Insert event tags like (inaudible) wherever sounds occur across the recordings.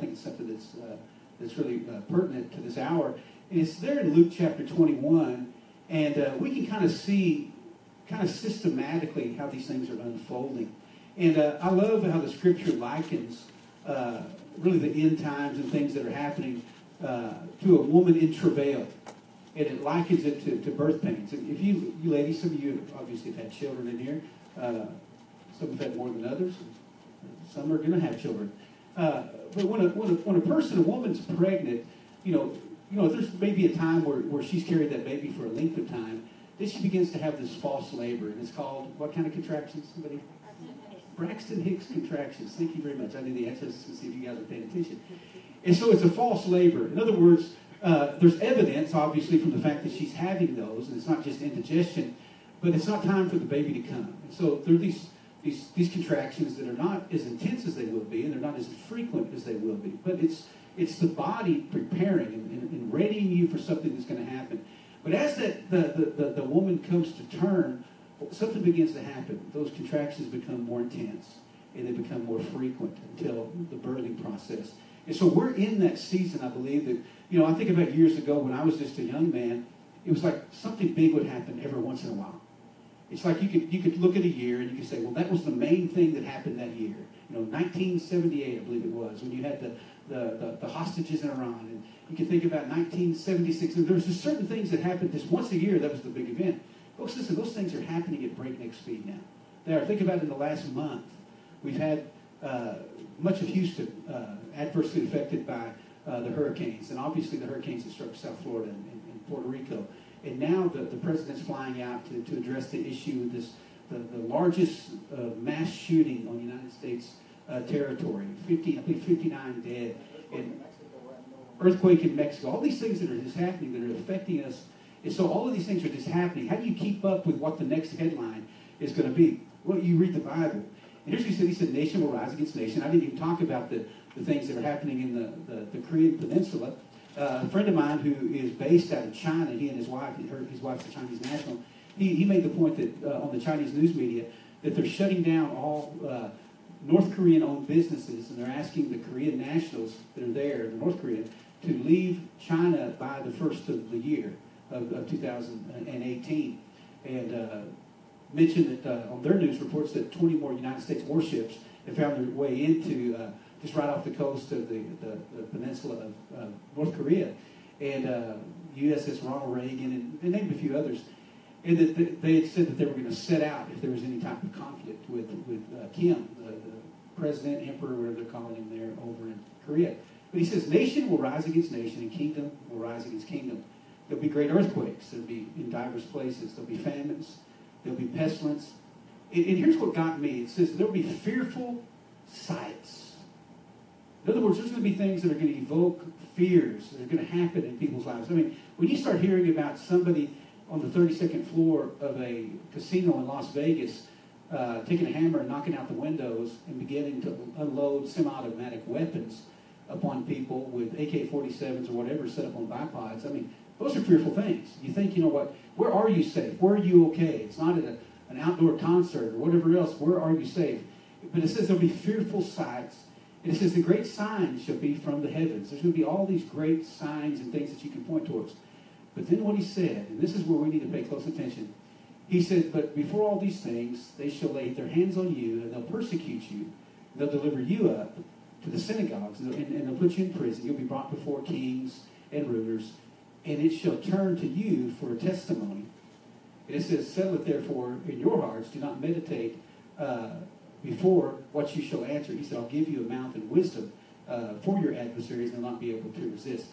I think it's something that's, uh, that's really uh, pertinent to this hour. And it's there in Luke chapter 21, and uh, we can kind of see, kind of systematically, how these things are unfolding. And uh, I love how the scripture likens uh, really the end times and things that are happening uh, to a woman in travail. And it likens it to, to birth pains. And if you, you ladies, some of you obviously have had children in here. Some have had more than others. Some are going to have children. Uh, but when a, when, a, when a person, a woman's pregnant, you know, you know, there's maybe a time where, where she's carried that baby for a length of time. Then she begins to have this false labor, and it's called what kind of contractions? Somebody? Braxton Hicks contractions. Thank you very much. I knew the answers to see if you guys are paying attention. And so it's a false labor. In other words, uh, there's evidence, obviously, from the fact that she's having those, and it's not just indigestion, but it's not time for the baby to come. And so there are these, these, these contractions that are not as intense as they will be, and they're not as frequent as they will be. But it's, it's the body preparing and, and, and readying you for something that's going to happen. But as the, the, the, the woman comes to term, something begins to happen. Those contractions become more intense, and they become more frequent until the birthing process. And so we're in that season, I believe, that, you know, I think about years ago when I was just a young man, it was like something big would happen every once in a while. It's like you could you could look at a year and you could say, well, that was the main thing that happened that year. You know, 1978, I believe it was, when you had the, the, the, the hostages in Iran. And you can think about 1976. And there's just certain things that happened just once a year. That was the big event. Folks, listen, those things are happening at breakneck speed now. They are. Think about in the last month. We've had uh, much of Houston uh, adversely affected by uh, the hurricanes. And obviously the hurricanes that struck South Florida and, and, and Puerto Rico. And now the, the president's flying out to, to address the issue of this, the, the largest uh, mass shooting on United States uh, territory. 50, I think 59 dead. And earthquake in Mexico. All these things that are just happening that are affecting us. And so all of these things are just happening. How do you keep up with what the next headline is going to be? Well, you read the Bible. And here's what he said. He said, nation will rise against nation. I didn't even talk about the, the things that are happening in the, the, the Korean peninsula. Uh, a friend of mine who is based out of China, he and his wife, his wife's a Chinese national, he, he made the point that uh, on the Chinese news media that they're shutting down all uh, North Korean owned businesses and they're asking the Korean nationals that are there, the North Korean, to leave China by the first of the year of, of 2018. And uh, mentioned that uh, on their news reports that 20 more United States warships have found their way into uh, just right off the coast of the, the, the peninsula of uh, North Korea, and USS uh, Ronald Reagan, and, and named a few others. And that they had said that they were going to set out if there was any type of conflict with, with uh, Kim, the, the president, emperor, whatever they're calling him there over in Korea. But he says, nation will rise against nation, and kingdom will rise against kingdom. There'll be great earthquakes. There'll be in diverse places. There'll be famines. There'll be pestilence. And, and here's what got me. It says there'll be fearful sights in other words, there's going to be things that are going to evoke fears that are going to happen in people's lives. I mean, when you start hearing about somebody on the 32nd floor of a casino in Las Vegas uh, taking a hammer and knocking out the windows and beginning to unload semi-automatic weapons upon people with AK-47s or whatever set up on bipods, I mean, those are fearful things. You think, you know what, where are you safe? Where are you okay? It's not at a, an outdoor concert or whatever else. Where are you safe? But it says there'll be fearful sights and it says the great signs shall be from the heavens. There's going to be all these great signs and things that you can point towards. But then what he said, and this is where we need to pay close attention. He said, But before all these things, they shall lay their hands on you, and they'll persecute you. They'll deliver you up to the synagogues, and, and they'll put you in prison. You'll be brought before kings and rulers, and it shall turn to you for a testimony. And it says, Settle it therefore in your hearts. Do not meditate uh, before what you shall answer. He said, I'll give you a mouth and wisdom uh, for your adversaries and they'll not be able to resist.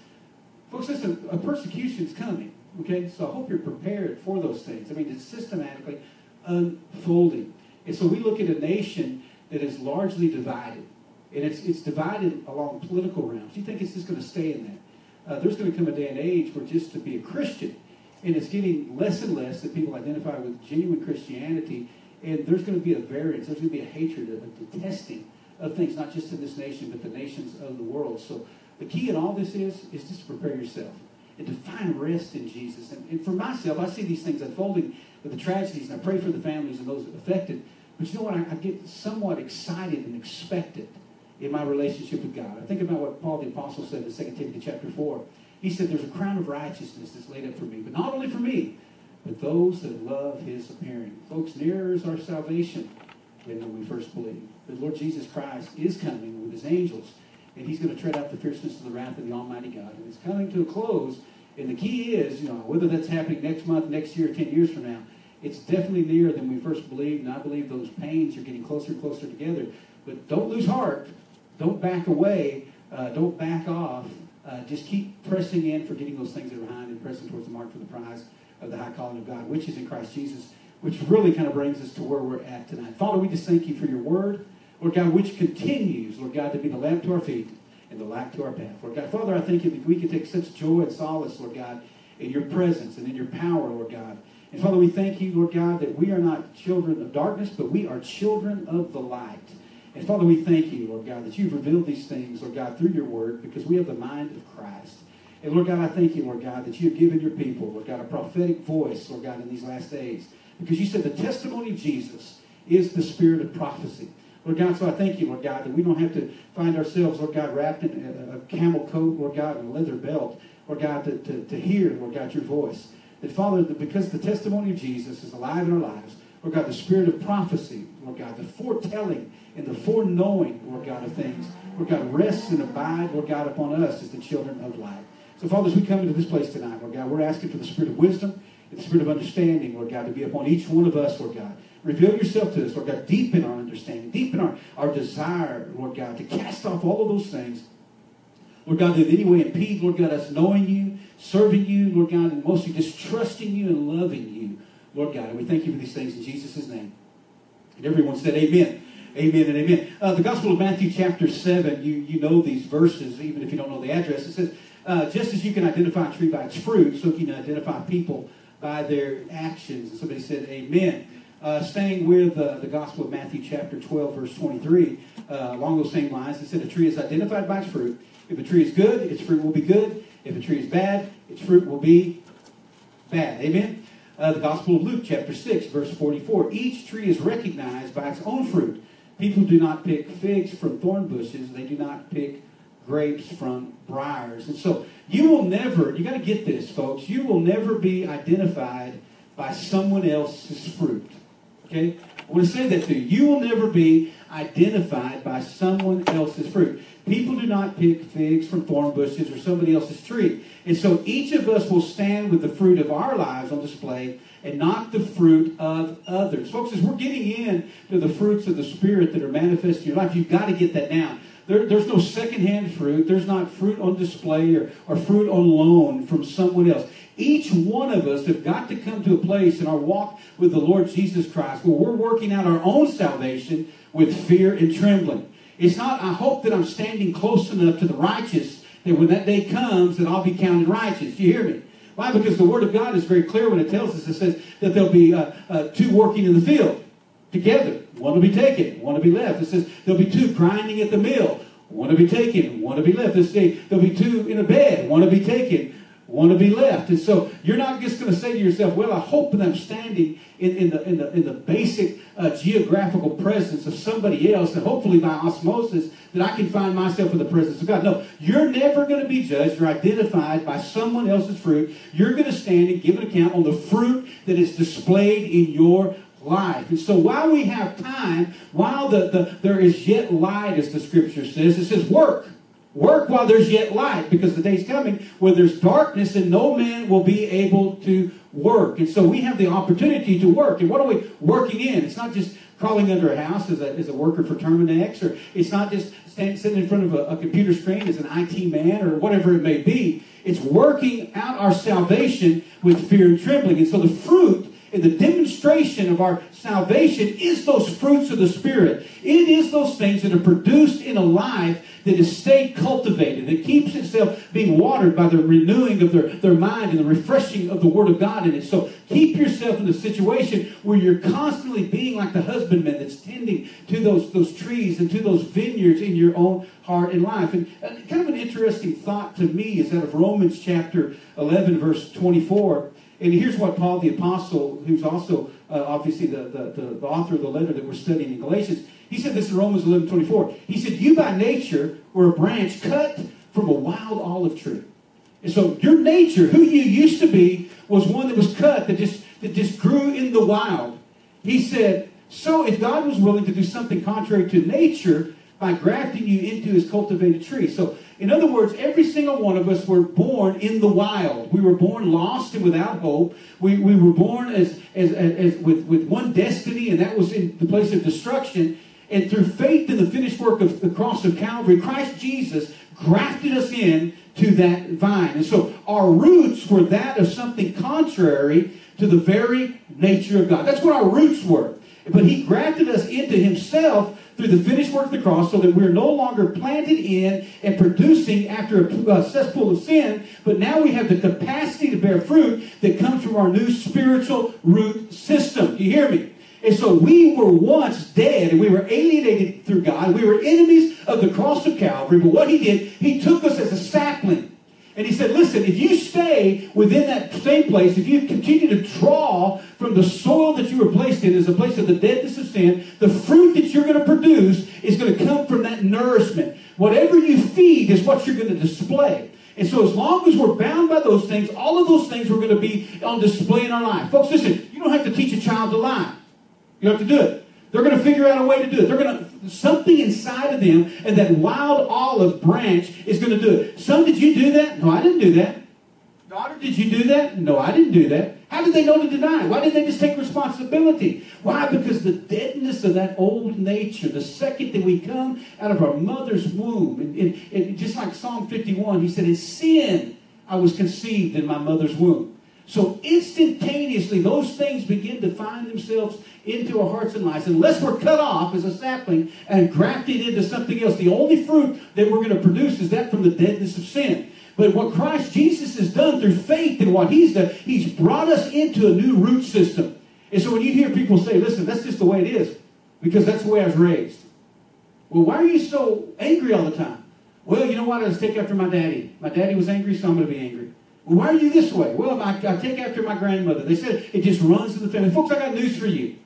Folks, listen, a persecution is coming. Okay, so I hope you're prepared for those things. I mean, it's systematically unfolding. And so we look at a nation that is largely divided. And it's, it's divided along political realms. You think it's just going to stay in that? Uh, there's going to come a day and age where just to be a Christian, and it's getting less and less that people identify with genuine Christianity and there's going to be a variance. There's going to be a hatred, a detesting of things, not just in this nation, but the nations of the world. So the key in all this is, is just to prepare yourself and to find rest in Jesus. And, and for myself, I see these things unfolding with the tragedies, and I pray for the families and those affected. But you know what? I, I get somewhat excited and expectant in my relationship with God. I think about what Paul the Apostle said in 2 Timothy chapter 4. He said, There's a crown of righteousness that's laid up for me, but not only for me, but those that love his appearing. Folks, nearer is our salvation than when we first believed. The Lord Jesus Christ is coming with his angels, and he's going to tread out the fierceness of the wrath of the Almighty God. And it's coming to a close. And the key is, you know, whether that's happening next month, next year, 10 years from now, it's definitely nearer than we first believed. And I believe those pains are getting closer and closer together. But don't lose heart. Don't back away. Uh, don't back off. Uh, just keep pressing in, for getting those things that are behind, and pressing towards the mark for the prize of the high calling of God, which is in Christ Jesus, which really kind of brings us to where we're at tonight. Father, we just thank you for your word, Lord God, which continues, Lord God, to be the lamp to our feet and the light to our path. Lord God, Father, I thank you that we can take such joy and solace, Lord God, in your presence and in your power, Lord God. And Father, we thank you, Lord God, that we are not children of darkness, but we are children of the light. And Father, we thank you, Lord God, that you've revealed these things, Lord God, through your word, because we have the mind of Christ. And Lord God, I thank you, Lord God, that you have given your people, Lord God, a prophetic voice, Lord God, in these last days. Because you said the testimony of Jesus is the spirit of prophecy. Lord God, so I thank you, Lord God, that we don't have to find ourselves, Lord God, wrapped in a, camel coat, Lord God, and a leather belt, Lord God, to, to, to hear, Lord God, your voice. That, Father, because the testimony of Jesus is alive in our lives, Lord God, the spirit of prophecy, Lord God, the foretelling and the foreknowing, Lord God, of things, Lord God, rests and abide, Lord God, upon us as the children of light. So, Father, as we come into this place tonight, Lord God, we're asking for the spirit of wisdom and the spirit of understanding, Lord God, to be upon each one of us, Lord God. Reveal yourself to us, Lord God, deepen our understanding, deepen our, our desire, Lord God, to cast off all of those things, Lord God, that in any way impede, Lord God, us knowing you, serving you, Lord God, and mostly just trusting you and loving you, Lord God. And we thank you for these things in Jesus' name. And everyone said, Amen. Amen and amen. Uh, the Gospel of Matthew, chapter 7, you, you know these verses, even if you don't know the address. It says, uh, just as you can identify a tree by its fruit, so you can identify people by their actions. And somebody said, Amen. Uh, staying with uh, the Gospel of Matthew, chapter 12, verse 23, uh, along those same lines, it said, A tree is identified by its fruit. If a tree is good, its fruit will be good. If a tree is bad, its fruit will be bad. Amen. Uh, the Gospel of Luke, chapter 6, verse 44. Each tree is recognized by its own fruit. People do not pick figs from thorn bushes, they do not pick grapes from briars. And so you will never, you got to get this, folks, you will never be identified by someone else's fruit. Okay? I want to say that to you. You will never be identified by someone else's fruit. People do not pick figs from thorn bushes or somebody else's tree. And so each of us will stand with the fruit of our lives on display and not the fruit of others. Folks, as we're getting in to the fruits of the Spirit that are manifest in your life, you've got to get that down. There, there's no secondhand fruit. There's not fruit on display or, or fruit on loan from someone else. Each one of us have got to come to a place in our walk with the Lord Jesus Christ where we're working out our own salvation with fear and trembling. It's not, I hope that I'm standing close enough to the righteous that when that day comes that I'll be counted righteous. Do you hear me? Why? Because the Word of God is very clear when it tells us, it says that there'll be uh, uh, two working in the field together. One will be taken, one will be left. It says there'll be two grinding at the mill. One will be taken, one will be left. This day there'll be two in a bed. One will be taken, one to be left. And so you're not just going to say to yourself, well, I hope that I'm standing in, in, the, in, the, in the basic uh, geographical presence of somebody else, and hopefully by osmosis that I can find myself in the presence of God. No, you're never going to be judged or identified by someone else's fruit. You're going to stand and give an account on the fruit that is displayed in your life. And so while we have time, while the, the, there is yet light, as the scripture says, it says work. Work while there's yet light, because the day's coming where there's darkness and no man will be able to work. And so we have the opportunity to work. And what are we working in? It's not just crawling under a house as a, as a worker for Terminix, or it's not just stand, sitting in front of a, a computer screen as an IT man, or whatever it may be. It's working out our salvation with fear and trembling. And so the fruit and the demonstration of our salvation is those fruits of the Spirit. It is those things that are produced in a life that is stayed cultivated, that keeps itself being watered by the renewing of their, their mind and the refreshing of the Word of God in it. So keep yourself in a situation where you're constantly being like the husbandman that's tending to those, those trees and to those vineyards in your own heart and life. And uh, kind of an interesting thought to me is that of Romans chapter 11, verse 24. And here's what Paul the Apostle, who's also uh, obviously the, the, the, author of the letter that we're studying in Galatians, He said this in Romans 11 24. He said, You by nature were a branch cut from a wild olive tree. And so your nature, who you used to be, was one that was cut, that just, that just grew in the wild. He said, So if God was willing to do something contrary to nature by grafting you into his cultivated tree. So, in other words, every single one of us were born in the wild. We were born lost and without hope. We, we were born as, as, as, as with, with one destiny, and that was in the place of destruction. And through faith in the finished work of the cross of Calvary, Christ Jesus grafted us in to that vine. And so our roots were that of something contrary to the very nature of God. That's what our roots were. But he grafted us into himself through the finished work of the cross so that we're no longer planted in and producing after a cesspool of sin, but now we have the capacity to bear fruit that comes from our new spiritual root system. You hear me? And so we were once dead and we were alienated through God. We were enemies of the cross of Calvary. But what he did, he took us as a sapling. And he said, listen, if you stay within that same place, if you continue to draw from the soil that you were placed in as a place of the deadness of sin, the fruit that you're going to produce is going to come from that nourishment. Whatever you feed is what you're going to display. And so, as long as we're bound by those things, all of those things are going to be on display in our life. Folks, listen, you don't have to teach a child to lie. You have to do it. They're going to figure out a way to do it. They're going to, something inside of them, and that wild olive branch is going to do it. Son, did you do that? No, I didn't do that. Daughter, did you do that? No, I didn't do that. How did they know to deny? Why didn't they just take responsibility? Why? Because the deadness of that old nature, the second that we come out of our mother's womb, and, and, and just like Psalm 51, he said, In sin I was conceived in my mother's womb. So instantaneously, those things begin to find themselves into our hearts and lives. Unless we're cut off as a sapling and grafted into something else, the only fruit that we're going to produce is that from the deadness of sin. But what Christ Jesus has done through faith and what He's done, He's brought us into a new root system. And so when you hear people say, listen, that's just the way it is, because that's the way I was raised. Well, why are you so angry all the time? Well, you know what? I just take after my daddy. My daddy was angry, so I'm going to be angry. Well, why are you this way? Well, I, I take after my grandmother. They said it just runs in the family. Folks, I got news for you.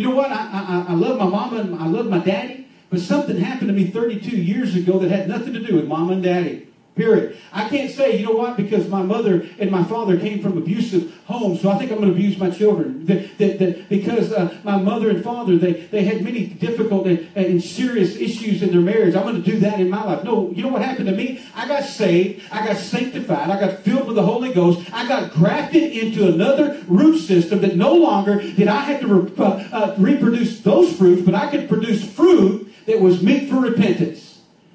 You know what? I, I, I love my mama and I love my daddy, but something happened to me 32 years ago that had nothing to do with mama and daddy. Period. I can't say, you know what, because my mother and my father came from abusive homes, so I think I'm going to abuse my children. That, that, because uh, my mother and father, they, they had many difficult and, and serious issues in their marriage. I'm going to do that in my life. No, you know what happened to me? I got saved. I got sanctified. I got filled with the Holy Ghost. I got grafted into another root system that no longer did I have to re- uh, uh, reproduce those fruits, but I could produce fruit that was meet for repentance.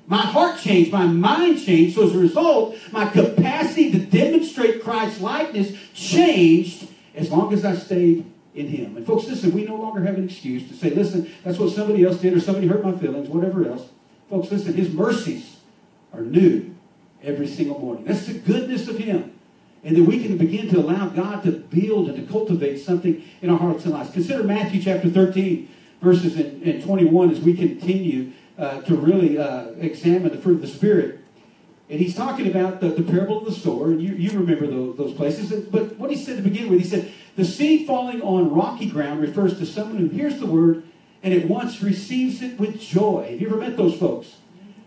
My heart changed, my mind changed. So as a result, my capacity to demonstrate Christ's likeness changed as long as I stayed in Him. And folks, listen, we no longer have an excuse to say, listen, that's what somebody else did or somebody hurt my feelings, whatever else. Folks, listen, His mercies are new every single morning. That's the goodness of Him. And that we can begin to allow God to build and to cultivate something in our hearts and lives. Consider Matthew chapter 13, verses in 21 as we continue uh, to really uh, examine the fruit of the Spirit. And he's talking about the, the parable of the sower, and you, you remember those, those places. But what he said to begin with, he said, The seed falling on rocky ground refers to someone who hears the word and at once receives it with joy. Have you ever met those folks?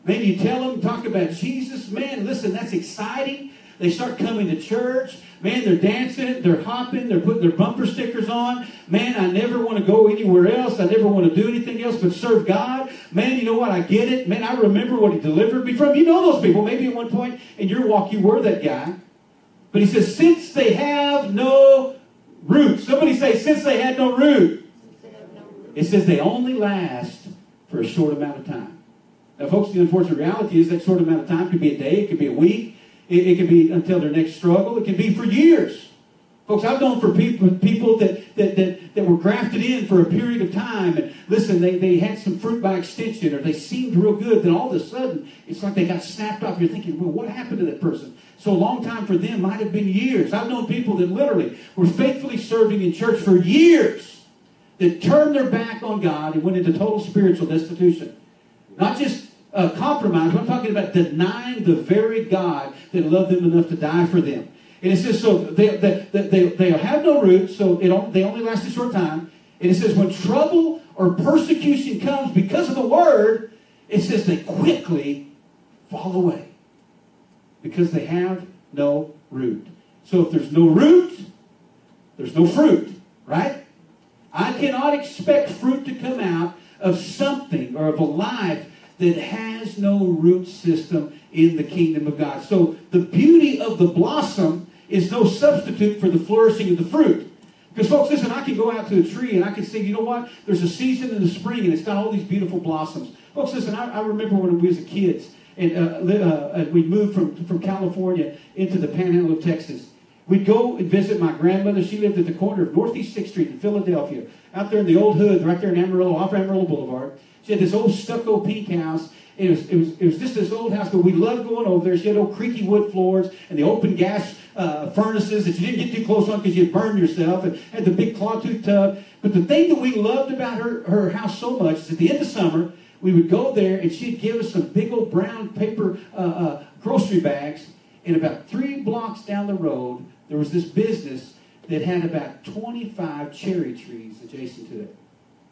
Man, you tell them, talk about Jesus. Man, listen, that's exciting. They start coming to church. Man, they're dancing, they're hopping, they're putting their bumper stickers on. Man, I never want to go anywhere else. I never want to do anything else but serve God. Man, you know what? I get it. Man, I remember what He delivered me from. You know those people. Maybe at one point in your walk you were that guy. But He says, since they have no root. Somebody say, since they had no root. It says they only last for a short amount of time. Now, folks, the unfortunate reality is that short amount of time could be a day, it could be a week, it, it can be until their next struggle. It can be for years. Folks, I've known for people, people that, that, that, that were grafted in for a period of time. And listen, they, they had some fruit by extension or they seemed real good. Then all of a sudden, it's like they got snapped off. You're thinking, well, what happened to that person? So a long time for them might have been years. I've known people that literally were faithfully serving in church for years that turned their back on God and went into total spiritual destitution. Not just uh, compromise. I'm talking about denying the very God that loved them enough to die for them. And it says, so they, they, they, they have no roots, so it, they only last a short time. And it says, when trouble or persecution comes because of the word, it says they quickly fall away because they have no root. So if there's no root, there's no fruit, right? I cannot expect fruit to come out of something or of a life that has no root system in the kingdom of God. So the beauty of the blossom is no substitute for the flourishing of the fruit. Because, folks, listen, I can go out to a tree and I can say, you know what? There's a season in the spring and it's got all these beautiful blossoms. Folks, listen, I, I remember when we was kids and uh, uh, we moved from, from California into the panhandle of Texas. We'd go and visit my grandmother. She lived at the corner of Northeast 6th Street in Philadelphia, out there in the old hood, right there in Amarillo, off Amarillo Boulevard. She had this old stucco pink house. It was, it was, it was just this old house, but we loved going over there. She had old creaky wood floors and the open gas uh, furnaces that you didn't get too close on because you'd burn yourself, and had the big claw tooth tub. But the thing that we loved about her, her house so much is at the end of summer, we would go there and she'd give us some big old brown paper uh, uh, grocery bags. And about three blocks down the road, there was this business that had about 25 cherry trees adjacent to it.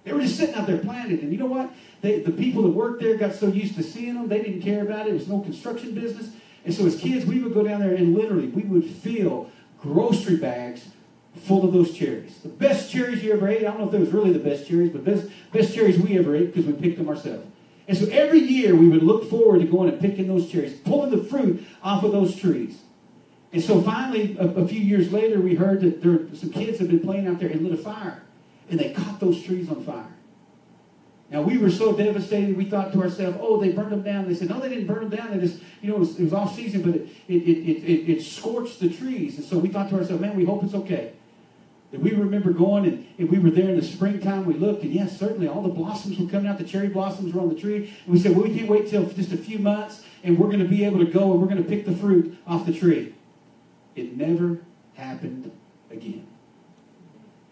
They were just sitting out there planting. And you know what? They, the people that worked there got so used to seeing them, they didn't care about it. It was no construction business. And so as kids, we would go down there and literally we would fill grocery bags full of those cherries. The best cherries you ever ate. I don't know if they was really the best cherries, but best, best cherries we ever ate because we picked them ourselves. And so every year we would look forward to going and picking those cherries, pulling the fruit off of those trees. And so finally, a, a few years later, we heard that there some kids had been playing out there and lit a fire. And they caught those trees on fire. Now we were so devastated, we thought to ourselves, "Oh, they burned them down." They said, "No, they didn't burn them down. They just, you know, it was, it was off season, but it it, it, it, it scorched the trees." And so we thought to ourselves, "Man, we hope it's okay." And we remember going and, and we were there in the springtime. We looked, and yes, certainly all the blossoms were coming out. The cherry blossoms were on the tree. And we said, "Well, we can't wait till just a few months, and we're going to be able to go and we're going to pick the fruit off the tree." It never happened again.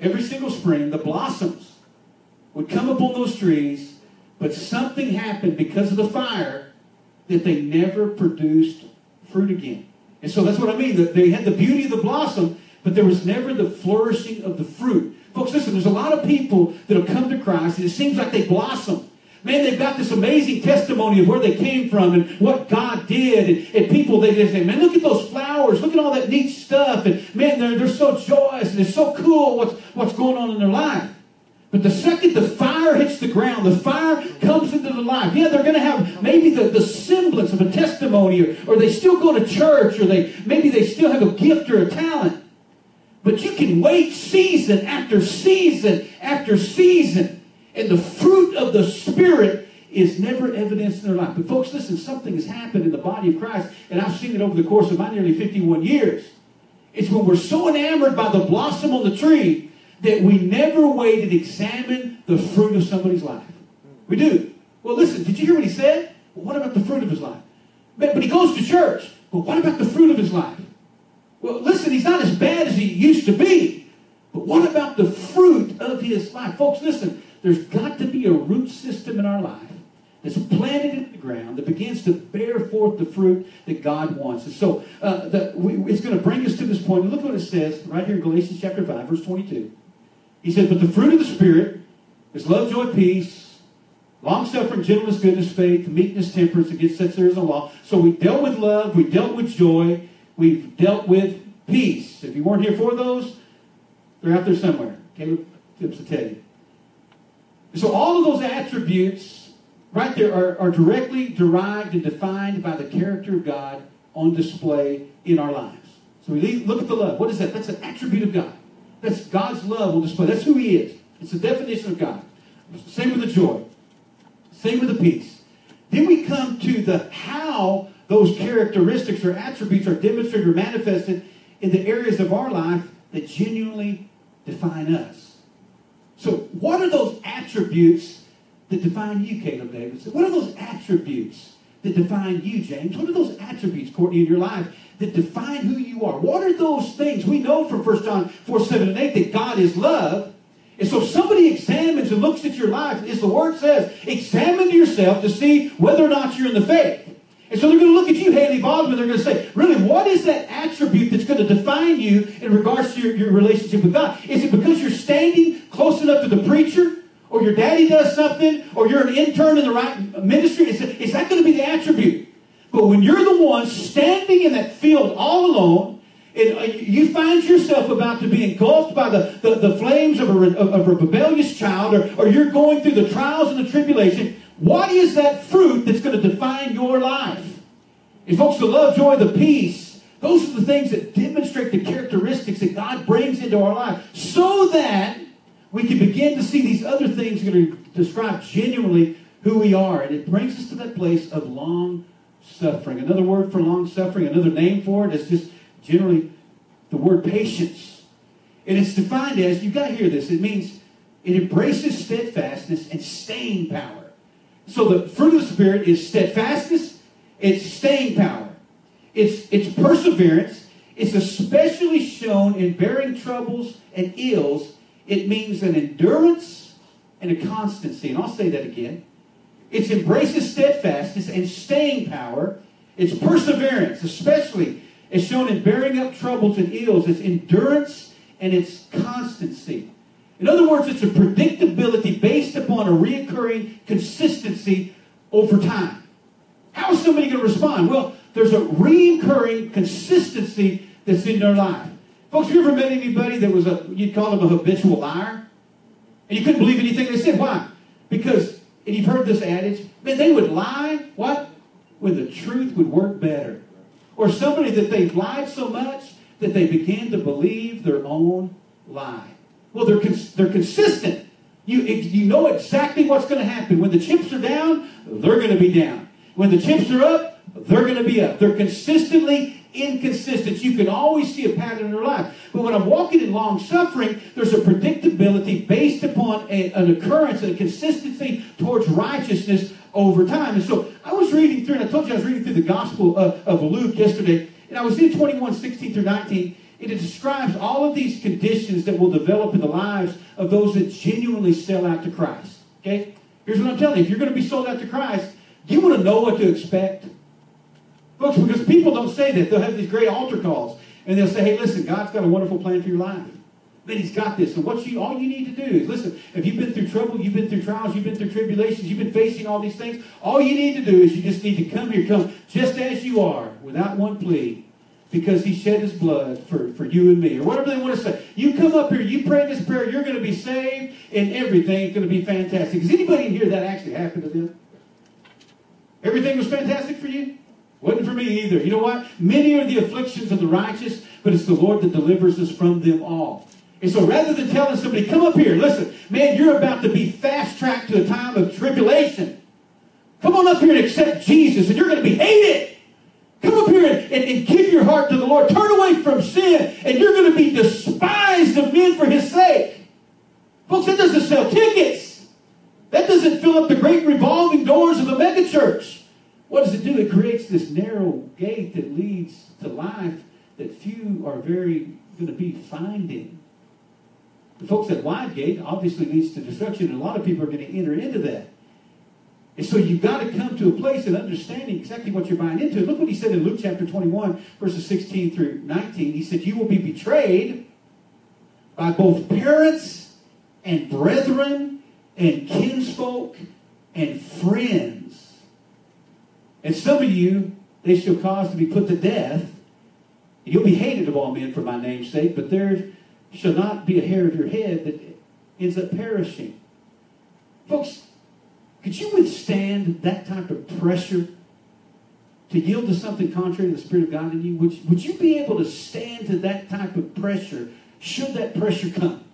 Every single spring, the blossoms would come upon those trees, but something happened because of the fire that they never produced fruit again. And so that's what I mean. They had the beauty of the blossom, but there was never the flourishing of the fruit. Folks, listen, there's a lot of people that have come to Christ, and it seems like they blossom. Man, they've got this amazing testimony of where they came from and what God did. And, and people, they just say, man, look at those flowers. Look at all that neat stuff. And man, they're, they're so joyous and it's so cool what's, what's going on in their life. But the second the fire hits the ground, the fire comes into the life. Yeah, they're going to have maybe the, the semblance of a testimony, or, or they still go to church, or they maybe they still have a gift or a talent. But you can wait season after season after season, and the fruit of the Spirit is never evidenced in their life. But folks, listen, something has happened in the body of Christ, and I've seen it over the course of my nearly 51 years. It's when we're so enamored by the blossom on the tree that we never wait and examine the fruit of somebody's life. We do. Well, listen, did you hear what he said? Well, what about the fruit of his life? But, but he goes to church. But what about the fruit of his life? Well, listen, he's not as bad as he used to be. But what about the fruit of his life? Folks, listen, there's got to be a root system in our life that's planted in the ground that begins to bear forth the fruit that God wants. And so uh, the, we, it's going to bring us to this point. look what it says right here in Galatians chapter 5, verse 22. He said, But the fruit of the Spirit is love, joy, peace, long suffering, gentleness, goodness, faith, meekness, temperance. Against such there is a law. So we dealt with love, we dealt with joy, we've dealt with peace. If you weren't here for those, they're out there somewhere. Caleb tips to tell you. So all of those attributes right there are, are directly derived and defined by the character of God on display in our lives. So we look at the love. What is that? That's an attribute of God. That's God's love on display. That's who He is. It's the definition of God. Same with the joy. Same with the peace. Then we come to the how those characteristics or attributes are demonstrated or manifested in the areas of our life that genuinely define us. So, what are those attributes that define you, Caleb Davidson? What are those attributes that define you, James? What are those attributes, Courtney, in your life that define who you are. What are those things? We know from 1 John 4, 7, and 8 that God is love. And so somebody examines and looks at your life, as the word says, examine yourself to see whether or not you're in the faith. And so they're going to look at you, Haley Baldwin, they're going to say, really, what is that attribute that's going to define you in regards to your, your relationship with God? Is it because you're standing close enough to the preacher? or your daddy does something, or you're an intern in the right ministry, is, that going to be the attribute? But when you're the one standing in that field all alone, and uh, you find yourself about to be engulfed by the, the, the flames of a, of a rebellious child, or, or you're going through the trials and the tribulation, what is that fruit that's going to define your life? And folks, the love, joy, the peace, those are the things that demonstrate the characteristics that God brings into our life so that we can begin to see these other things that are describe genuinely who we are. And it brings us to that place of long suffering. Another word for long suffering, another name for it is just generally the word patience. And it's defined as, you've got to hear this, it means it embraces steadfastness and staying power. So the fruit of the Spirit is steadfastness, it's staying power, it's, it's perseverance, it's especially shown in bearing troubles and ills it means an endurance and a constancy. And I'll say that again. It's embraces steadfastness and staying power. It's perseverance, especially as shown in bearing up troubles and ills. It's endurance and it's constancy. In other words, it's a predictability based upon a reoccurring consistency over time. How is somebody going to respond? Well, there's a reoccurring consistency that's in their life. Folks, you ever met anybody that was a, you'd call them a habitual liar? And you couldn't believe anything they said. Why? Because, and you've heard this adage, man, they would lie, what? When the truth would work better. Or somebody that they've lied so much that they began to believe their own lie. Well, they're, cons- they're consistent. You, you know exactly what's going to happen. When the chips are down, they're going to be down. When the chips are up, they're going to be up. They're consistently inconsistent. You can always see a pattern in their life. But when I'm walking in long suffering, there's a predictability based upon a, an occurrence and a consistency towards righteousness over time. And so I was reading through, and I told you I was reading through the Gospel of, of Luke yesterday, and I was in 21, 16 through 19, and it describes all of these conditions that will develop in the lives of those that genuinely sell out to Christ. Okay? Here's what I'm telling you. If you're going to be sold out to Christ, you want to know what to expect? Folks, because people don't say that. They'll have these great altar calls. And they'll say, hey, listen, God's got a wonderful plan for your life. Then he's got this. And what you all you need to do is listen, if you've been through trouble, you've been through trials, you've been through tribulations, you've been facing all these things, all you need to do is you just need to come here, come just as you are, without one plea. Because he shed his blood for, for you and me, or whatever they want to say. You come up here, you pray this prayer, you're going to be saved, and everything everything's going to be fantastic. Is anybody in here that actually happened to them? Everything was fantastic for you? Wasn't for me either. You know what? Many are the afflictions of the righteous, but it's the Lord that delivers us from them all. And so rather than telling somebody, come up here, listen, man, you're about to be fast tracked to a time of tribulation. Come on up here and accept Jesus, and you're going to be hated. Come up here and, and, and give your heart to the Lord. Turn away from sin, and you're going to be despised of men for his sake. Folks, that doesn't sell tickets. That doesn't fill up the great revolving doors of a megachurch. What does it do? It creates this narrow gate that leads to life that few are very going to be finding. The folks at wide gate obviously leads to destruction, and a lot of people are going to enter into that. And so you've got to come to a place of understanding exactly what you're buying into. Look what he said in Luke chapter 21, verses 16 through 19. He said, You will be betrayed by both parents and brethren and kinsfolk and friends and some of you, they shall cause to be put to death. You'll be hated of all men for my name's sake, but there shall not be a hair of your head that ends up perishing. Folks, could you withstand that type of pressure to yield to something contrary to the Spirit of God in you? Would, would you be able to stand to that type of pressure should that pressure come?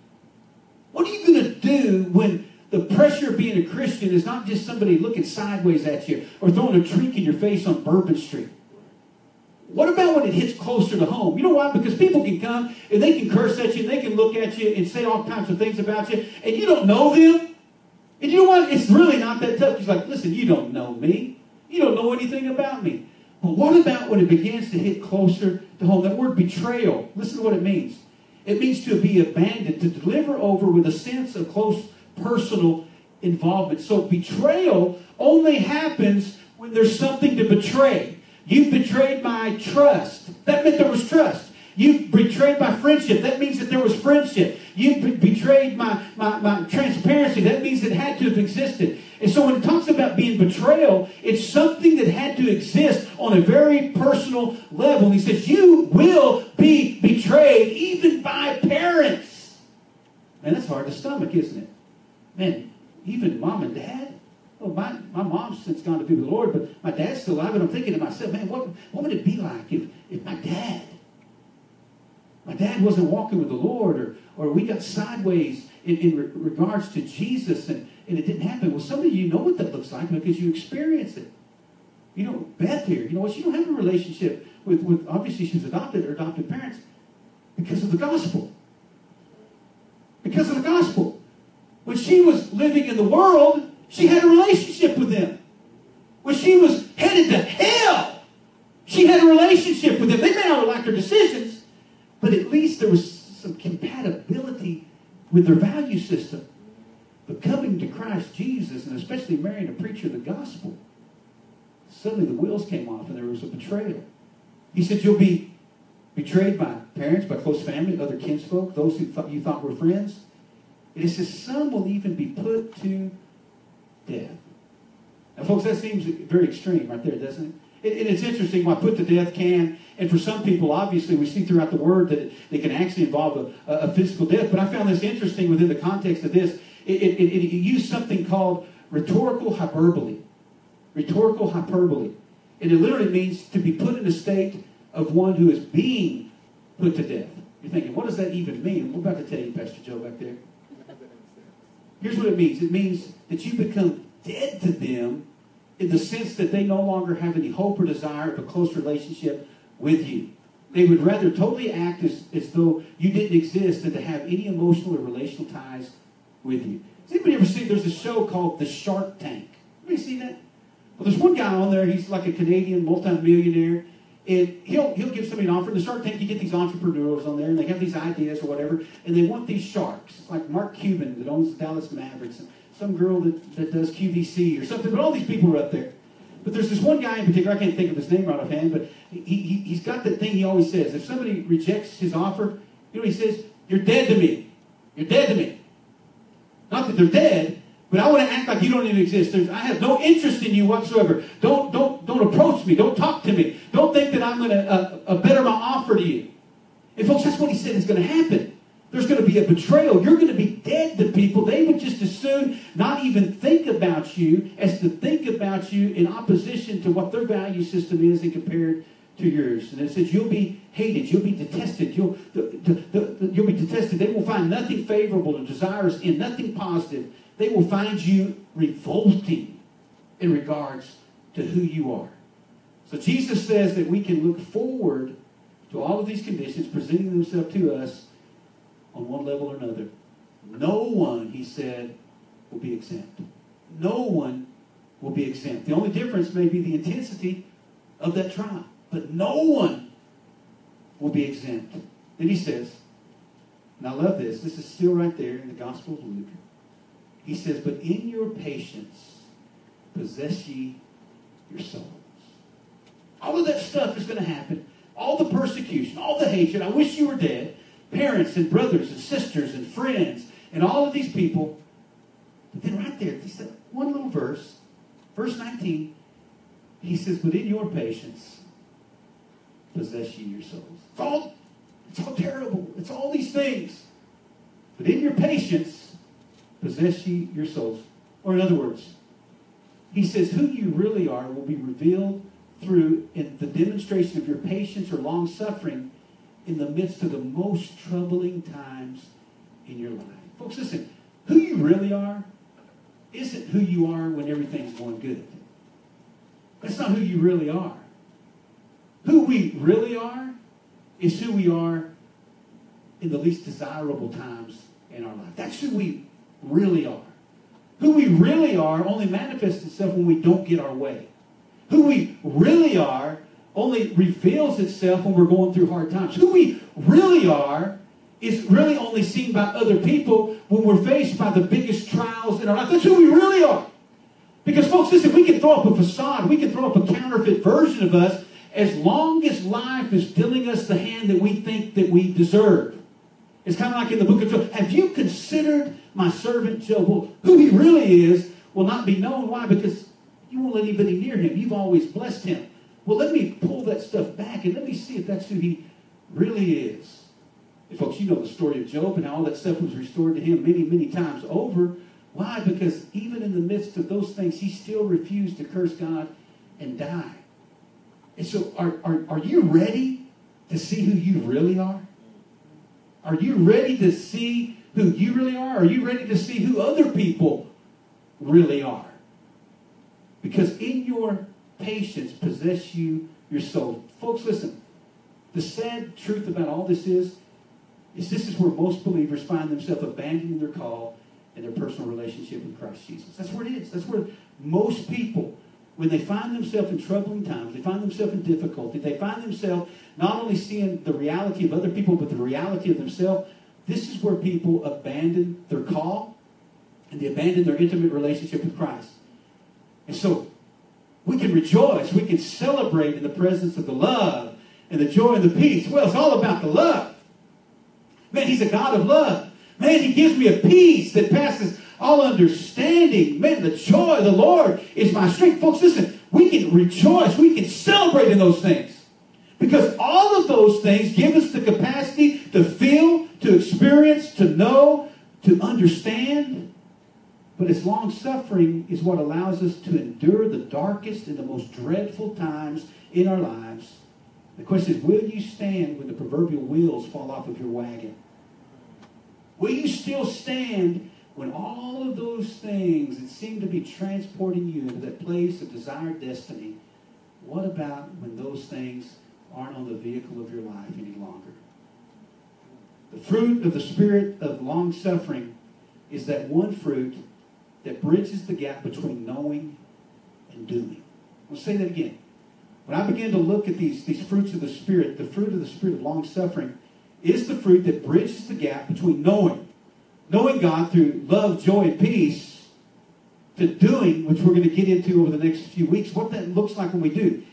What are you going to do when the pressure of being a Christian is not just somebody looking sideways at you or throwing a drink in your face on Bourbon Street. What about when it hits closer to home? You know why? Because people can come and they can curse at you and they can look at you and say all kinds of things about you, and you don't know them. And you know what? It's really not that tough. He's like, listen, you don't know me. You don't know anything about me. But what about when it begins to hit closer to home? That word betrayal, listen to what it means. It means to be abandoned, to deliver over with a sense of close personal involvement. So betrayal only happens when there's something to betray. You've betrayed my trust. That meant there was trust. You've betrayed my friendship. That means that there was friendship. You betrayed my, my, my transparency. That means it had to have existed. And so when it talks about being betrayal, it's something that had to exist on a very personal level. And He says, You will be betrayed even by parents. Man, that's hard to stomach, isn't it? Man, even mom and dad. Oh, my, my mom's since gone to be with the Lord, but my dad's still alive. And I'm thinking to myself, man, what, what would it be like if, if my dad, my dad wasn't walking with the Lord, or, or we got sideways in, in re- regards to Jesus and, and it didn't happen? Well, some of you know what that looks like because you experienced it. You know, Beth here, you know what? She don't have a relationship with, with obviously she's adopted, her adopted parents, because of the gospel. Because of the gospel. When she was living in the world, she had a relationship with them. When she was headed to hell, she had a relationship with them. They may not have liked her decisions, but at least there was some compatibility with their value system. But coming to Christ Jesus, and especially marrying a preacher of the gospel, suddenly the wheels came off and there was a betrayal. He said, You'll be betrayed by parents, by close family, other kinsfolk, those who thought you thought were friends. And it says, Some will even be put to death. Now, folks, that seems very extreme right there, doesn't it? And it's interesting, why put to death can, and for some people, obviously, we see throughout the word that it, it can actually involve a, a, physical death. But I found this interesting within the context of this. It, it, it, it used something called rhetorical hyperbole. Rhetorical hyperbole. And it literally means to be put in a state of one who is being put to death. You're thinking, what does that even mean? We're about to tell you, Pastor Joe, back there. Here's what it means it means that you become dead to them in the sense that they no longer have any hope or desire of a close relationship with you. They would rather totally act as, as though you didn't exist than to have any emotional or relational ties with you. Has anybody ever seen, there's a show called The Shark Tank. Anybody seen that? Well, there's one guy on there, he's like a Canadian multimillionaire, and he'll, he'll give somebody an offer. In the Shark Tank, you get these entrepreneurs on there, and they have these ideas or whatever, and they want these sharks. It's like Mark Cuban that owns the Dallas Mavericks, and some girl that, that does QVC or something, but all these people are up there. But there's this one guy in particular, I can't think of his name right offhand, but he, he, he's got that thing he always says. If somebody rejects his offer, you know he says? You're dead to me. You're dead to me. Not that they're dead, but I want to act like you don't even exist. There's, I have no interest in you whatsoever. Don't, don't, don't approach me. Don't talk to me. Don't think that I'm going to uh, uh, better my offer to you. And folks, that's what he said is going to happen. There's going to be a betrayal. You're going to be dead to people. They would just as soon not even think about you as to think about you in opposition to what their value system is and compared to yours. And it says you'll be hated, you'll be detested, you'll, the, the, the, you'll be detested. They will find nothing favorable or desirous in nothing positive. They will find you revolting in regards to who you are. So Jesus says that we can look forward to all of these conditions presenting themselves to us on one level or another. No one, he said, will be exempt. No one will be exempt. The only difference may be the intensity of that trial. But no one will be exempt. Then he says, and I love this, this is still right there in the Gospel of Luke. He says, But in your patience possess ye your souls. All of that stuff is going to happen. All the persecution, all the hatred. I wish you were dead. Parents and brothers and sisters and friends and all of these people. But then right there, he said one little verse, verse 19, he says, But in your patience possess ye your souls. It's all, it's all terrible. It's all these things. But in your patience, possess ye your souls. Or in other words, he says, who you really are will be revealed through in the demonstration of your patience or long suffering in the midst of the most troubling times in your life. Folks, listen, who you really are isn't who you are when everything's going good. That's not who you really are. Who we really are is who we are in the least desirable times in our life. That's who we really are. Who we really are only manifests itself when we don't get our way. Who we really are only reveals itself when we're going through hard times. Who we really are is really only seen by other people when we're faced by the biggest trials in our life. That's who we really are. Because, folks, listen, we can throw up a facade, we can throw up a counterfeit version of us as long as life is dealing us the hand that we think that we deserve. It's kind of like in the book of Job. Have you considered my servant Job? Well, who he really is will not be known. Why? Because you won't let anybody near him. You've always blessed him. Well, let me pull that stuff back and let me see if that's who he really is. And folks, you know the story of Job and how all that stuff was restored to him many, many times over. Why? Because even in the midst of those things, he still refused to curse God and die. And so, are, are, are you ready to see who you really are? Are you ready to see who you really are? Are you ready to see who other people really are? Because in your patience possess you your soul. Folks, listen. The sad truth about all this is, is this is where most believers find themselves abandoning their call and their personal relationship with Christ Jesus. That's where it is. That's where most people, when they find themselves in troubling times, they find themselves in difficulty, they find themselves not only seeing the reality of other people, but the reality of themselves. This is where people abandon their call and they abandon their intimate relationship with Christ. And so we can rejoice, we can celebrate in the presence of the love and the joy and the peace. Well, it's all about the love. Man, He's a God of love. Man, He gives me a peace that passes all understanding. Man, the joy of the Lord is my strength. Folks, listen, we can rejoice, we can celebrate in those things. Because all of those things give us the capacity to feel, to experience, to know, to understand. But its long suffering is what allows us to endure the darkest and the most dreadful times in our lives. The question is will you stand when the proverbial wheels fall off of your wagon? Will you still stand when all of those things that seem to be transporting you into that place of desired destiny? What about when those things aren't on the vehicle of your life any longer? The fruit of the spirit of long suffering is that one fruit that bridges the gap between knowing and doing. I'll say that again. When I began to look at these, these fruits of the Spirit, the fruit of the Spirit of long suffering is the fruit that bridges the gap between knowing, knowing God through love, joy, and peace, to doing, which we're going to get into over the next few weeks, what that looks like when we do.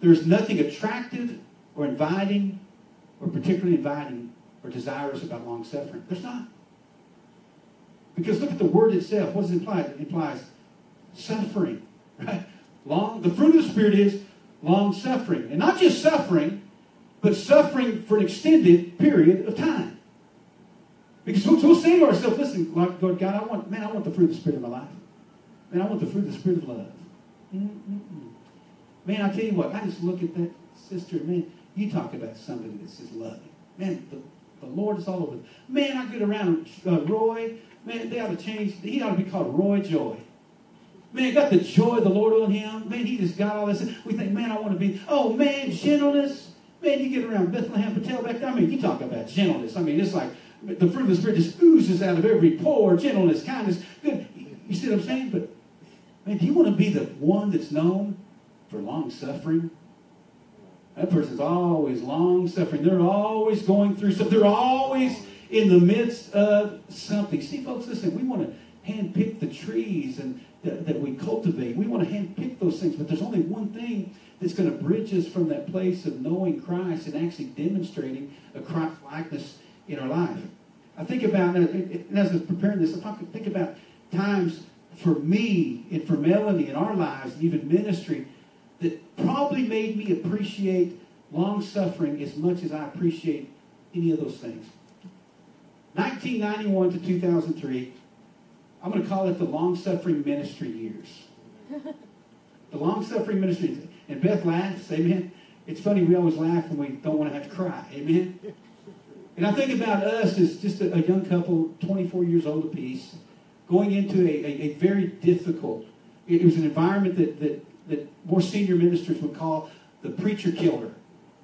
There's nothing attractive or inviting or particularly inviting or desirous about long suffering. There's not. Because look at the word itself. What does it imply? It implies suffering. Right? Long the fruit of the Spirit is long suffering. And not just suffering, but suffering for an extended period of time. Because we'll, we'll say to ourselves, listen, Lord God, I want, man, I want the fruit of the Spirit in my life. Man, I want the fruit of the Spirit of love. Mm-mm-mm. Man, I tell you what, I just look at that sister, man, you talk about somebody that's just loving. Man, the, the Lord is all over. Man, I get around uh, Roy. Man, they ought to change. He ought to be called Roy Joy. Man, got the joy of the Lord on him. Man, he just got all this. We think, man, I want to be. Oh, man, gentleness. Man, you get around Bethlehem Patel back there. I mean, you talk about gentleness. I mean, it's like the fruit of the Spirit just oozes out of every pore. Gentleness, kindness, good. You see what I'm saying? But, man, do you want to be the one that's known for long suffering? That person's always long suffering. They're always going through stuff. They're always in the midst of something. See, folks, listen, we want to handpick the trees and that, that we cultivate. We want to handpick those things, but there's only one thing that's going to bridge us from that place of knowing Christ and actually demonstrating a Christ likeness in our life. I think about, and as I was preparing this, I think about times for me and for Melanie in our lives, and even ministry, that probably made me appreciate long suffering as much as I appreciate any of those things. 1991 to 2003, I'm going to call it the long suffering ministry years. (laughs) the long suffering ministry. And Beth laughs, amen. It's funny, we always laugh when we don't want to have to cry, amen. And I think about us as just a, a young couple, 24 years old apiece, going into a, a, a very difficult, it, it was an environment that, that, that more senior ministers would call the preacher killer.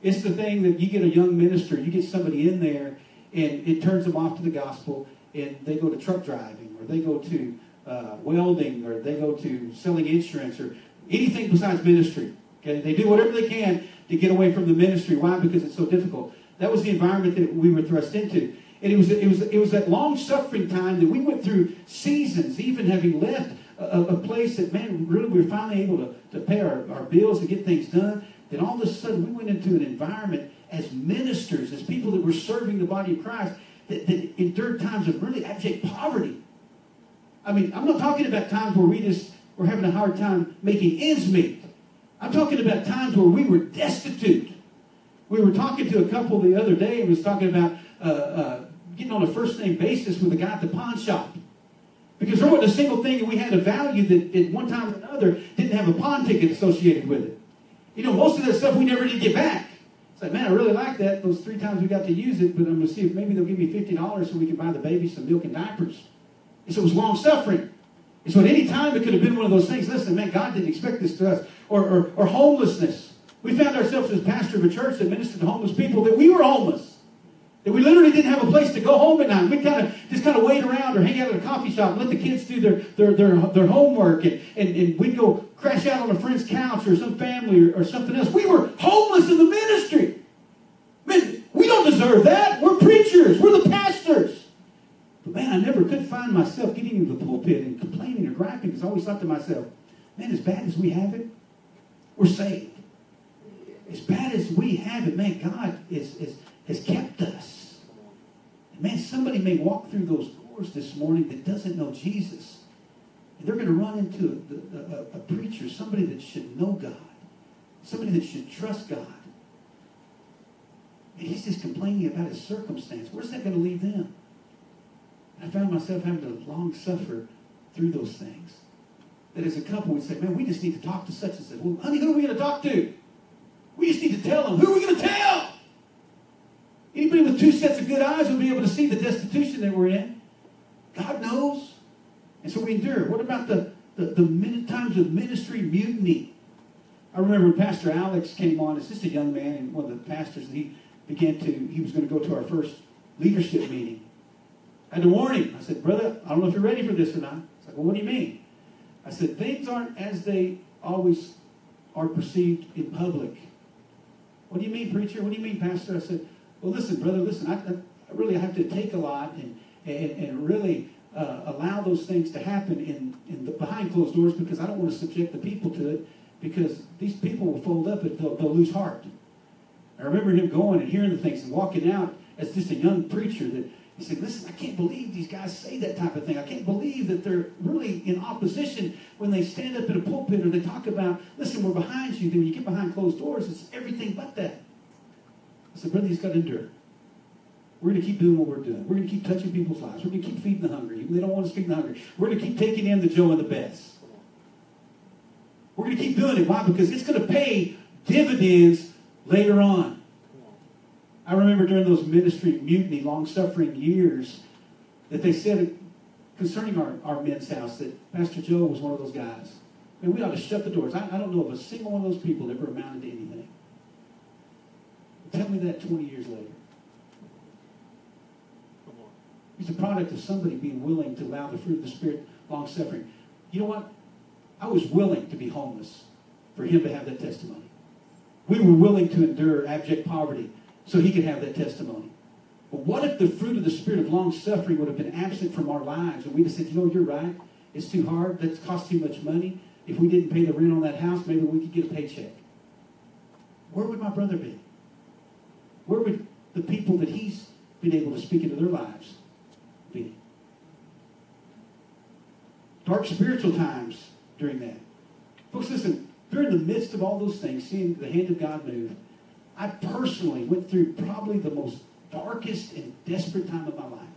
It's the thing that you get a young minister, you get somebody in there, and it turns them off to the gospel, and they go to truck driving, or they go to uh, welding, or they go to selling insurance, or anything besides ministry. Okay, they do whatever they can to get away from the ministry. Why? Because it's so difficult. That was the environment that we were thrust into, and it was it was it was that long suffering time that we went through seasons, even having left a, a place that man really we were finally able to, to pay our, our bills and get things done. Then all of a sudden we went into an environment as ministers, as people that were serving the body of Christ, that, that endured times of really abject poverty. I mean, I'm not talking about times where we just were having a hard time making ends meet. I'm talking about times where we were destitute. We were talking to a couple the other day and was talking about uh, uh, getting on a first name basis with a guy at the pawn shop. Because there wasn't a single thing that we had of value that at one time or another didn't have a pawn ticket associated with it. You know, most of that stuff we never did get back. Like, man, I really like that. Those three times we got to use it, but I'm going to see if maybe they'll give me $50 so we can buy the baby some milk and diapers. And so it was long suffering. And so at any time it could have been one of those things. Listen, man, God didn't expect this to us. Or, or, or homelessness. We found ourselves as pastor of a church that ministered to homeless people that we were homeless. That we literally didn't have a place to go home at night. We'd kind of just kind of wait around or hang out at a coffee shop and let the kids do their, their, their, their homework. And, and, and we'd go crash out on a friend's couch or some family or, or something else. We were homeless in the ministry. Man, we don't deserve that. We're preachers. We're the pastors. But man, I never could find myself getting into the pulpit and complaining or griping because I always thought to myself, man, as bad as we have it, we're saved. As bad as we have it, man, God is, is, has kept us. And man, somebody may walk through those doors this morning that doesn't know Jesus. And they're going to run into a, a, a preacher, somebody that should know God, somebody that should trust God. And he's just complaining about his circumstance. Where's that going to leave them? I found myself having to long suffer through those things. That as a couple, we'd say, man, we just need to talk to such and such. Well, honey, who are we going to talk to? We just need to tell them. Who are we going to tell? Anybody with two sets of good eyes would be able to see the destitution that we're in. God knows. And so we endure. What about the, the, the minute times of ministry mutiny? I remember when Pastor Alex came on, it's just a young man and one of the pastors, and he began to, he was going to go to our first leadership meeting. I had to warn him. I said, brother, I don't know if you're ready for this or not. He's like, well, what do you mean? I said, things aren't as they always are perceived in public. What do you mean, preacher? What do you mean, pastor? I said, well, listen, brother, listen, I, I really have to take a lot and, and, and really uh, allow those things to happen in, in the behind closed doors because I don't want to subject the people to it because these people will fold up and they'll, they'll lose heart. I remember him going and hearing the things and walking out as just a young preacher that he said, listen, I can't believe these guys say that type of thing. I can't believe that they're really in opposition when they stand up in a pulpit or they talk about, listen, we're behind you. Then when you get behind closed doors, it's everything but that. I said, brother, he's got to endure. We're going to keep doing what we're doing. We're going to keep touching people's lives. We're going to keep feeding the hungry. They don't want to feed the hungry. We're going to keep taking in the Joe and the Bess. We're going to keep doing it. Why? Because it's going to pay dividends later on. I remember during those ministry mutiny, long suffering years, that they said concerning our, our men's house that Pastor Joe was one of those guys. And we ought to shut the doors. I, I don't know of a single one of those people that ever amounted to anything. Tell me that 20 years later. He's a product of somebody being willing to allow the fruit of the Spirit, long suffering. You know what? I was willing to be homeless for him to have that testimony. We were willing to endure abject poverty so he could have that testimony. But what if the fruit of the Spirit of long suffering would have been absent from our lives and we'd have said, you know, you're right. It's too hard. That's cost too much money. If we didn't pay the rent on that house, maybe we could get a paycheck. Where would my brother be? Where would the people that he's been able to speak into their lives be? Dark spiritual times during that. Folks, listen, during the midst of all those things, seeing the hand of God move, I personally went through probably the most darkest and desperate time of my life.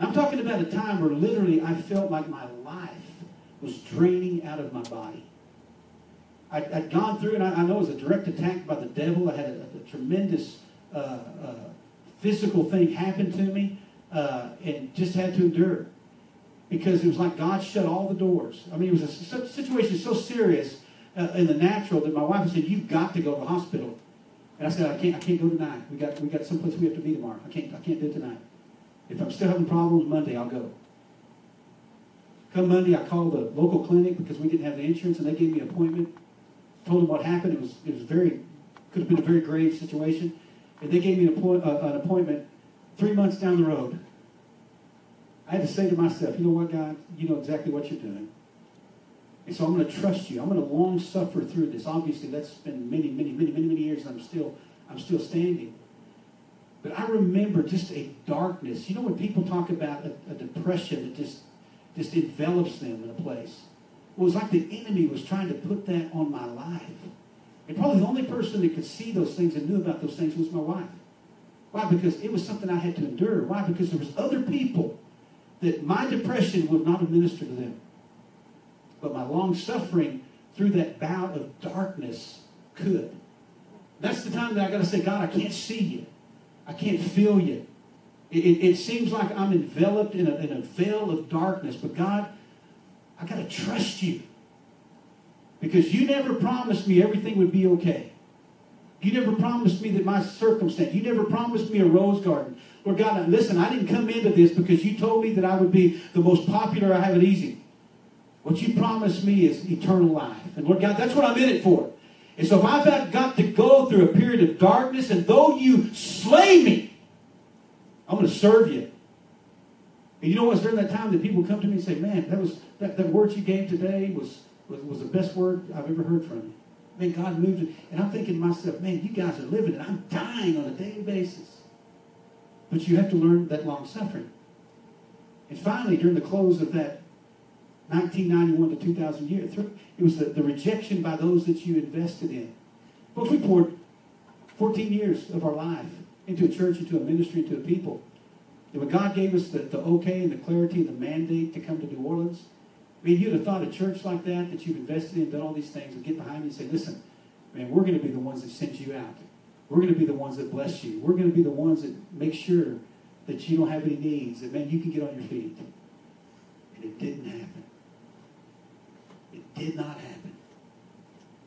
I'm talking about a time where literally I felt like my life was draining out of my body. I, had gone through, and I, I, know it was a direct attack by the devil. I had a, a tremendous uh, uh, physical thing happen to me uh, and just had to endure because it was like God shut all the doors. I mean, it was a situation so serious uh, in the natural that my wife said, "You've got to go to the hospital." And I said, "I can't. I can't go tonight. We got we got someplace we have to be tomorrow. I can't. I can't do it tonight. If I'm still having problems Monday, I'll go." Come Monday, I called the local clinic because we didn't have the insurance, and they gave me an appointment. Told them what happened. It was it was very could have been a very grave situation, and they gave me an, appoint, uh, an appointment three months down the road. I had to say to myself, you know what, God, you know exactly what you're doing. And so I'm going to trust you. I'm going to long suffer through this. Obviously, that's been many, many, many, many, many years, and I'm still, I'm still standing. But I remember just a darkness. You know when people talk about a, a depression that just just envelops them in a place. It was like the enemy was trying to put that on my life. And probably the only person that could see those things and knew about those things was my wife. Why? Because it was something I had to endure. Why? Because there was other people that my depression would not have ministered to them. But my long suffering through that bout of darkness could. That's the time that I got to say, God, I can't see you. I can't feel you. It, it, it seems like I'm enveloped in a, in a veil of darkness. But God, I got to trust you. Because you never promised me everything would be okay. You never promised me that my circumstance, you never promised me a rose garden. Lord God, listen, I didn't come into this because you told me that I would be the most popular, I have it easy. What you promised me is eternal life. And Lord God, that's what I'm in it for. And so if I've got to go through a period of darkness, and though you slay me, I'm going to serve you. And you know what's during that time that people come to me and say, man, that was that, that word you gave today was, was, was the best word I've ever heard from you. Man, God moved it. And I'm thinking to myself, man, you guys are living it. I'm dying on a daily basis. But you have to learn that long suffering. And finally, during the close of that 1991 to 2000 year, it was the, the rejection by those that you invested in. Folks, we poured 14 years of our life into a church, into a ministry, into a people. And when God gave us the, the okay and the clarity and the mandate to come to New Orleans, I mean, you'd have thought a church like that, that you've invested in, done all these things, would get behind you and say, listen, man, we're going to be the ones that send you out. We're going to be the ones that bless you. We're going to be the ones that make sure that you don't have any needs, that, man, you can get on your feet. And it didn't happen. It did not happen.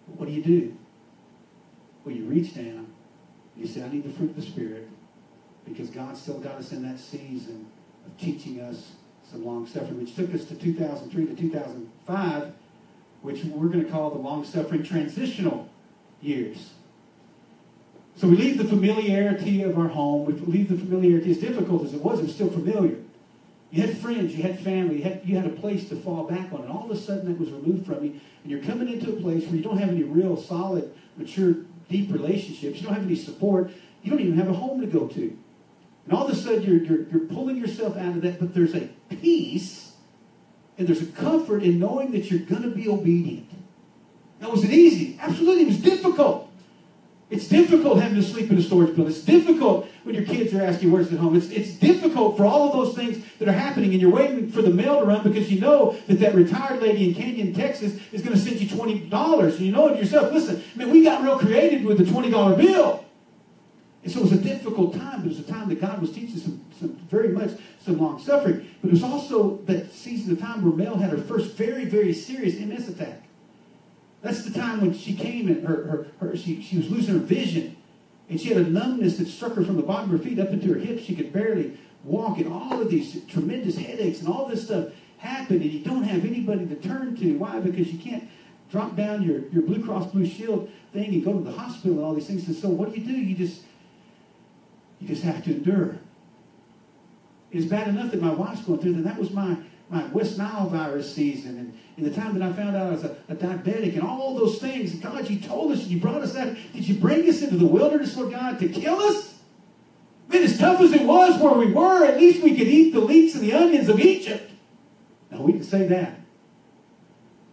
But what do you do? Well, you reach down. You say, I need the fruit of the Spirit because God still got us in that season of teaching us some long suffering, which took us to 2003 to 2005, which we're going to call the long suffering transitional years. So we leave the familiarity of our home. We leave the familiarity, as difficult as it was, it was still familiar. You had friends, you had family, you had, you had a place to fall back on, and all of a sudden that was removed from you, and you're coming into a place where you don't have any real solid, mature, deep relationships. You don't have any support. You don't even have a home to go to. And all of a sudden, you're, you're, you're pulling yourself out of that, but there's a peace and there's a comfort in knowing that you're going to be obedient. Now, was it easy? Absolutely. It was difficult. It's difficult having to sleep in a storage building. It's difficult when your kids are asking where's the home. It's, it's difficult for all of those things that are happening, and you're waiting for the mail to run because you know that that retired lady in Canyon, Texas is going to send you $20. And you know it yourself. Listen, I mean, we got real creative with the $20 bill. And so it was a difficult time, but it was a time that God was teaching some, some very much some long suffering. But it was also that season of time where Mel had her first very, very serious MS attack. That's the time when she came and her, her, her she, she was losing her vision. And she had a numbness that struck her from the bottom of her feet up into her hips. She could barely walk, and all of these tremendous headaches and all this stuff happened, and you don't have anybody to turn to. Why? Because you can't drop down your, your Blue Cross Blue Shield thing and go to the hospital and all these things. And so what do you do? You just you just have to endure. It's bad enough that my wife's going through that. That was my, my West Nile virus season. And in the time that I found out I was a, a diabetic and all those things. God, you told us, you brought us out. Did you bring us into the wilderness, Lord God, to kill us? I mean, as tough as it was where we were, at least we could eat the leeks and the onions of Egypt. Now, we didn't say that.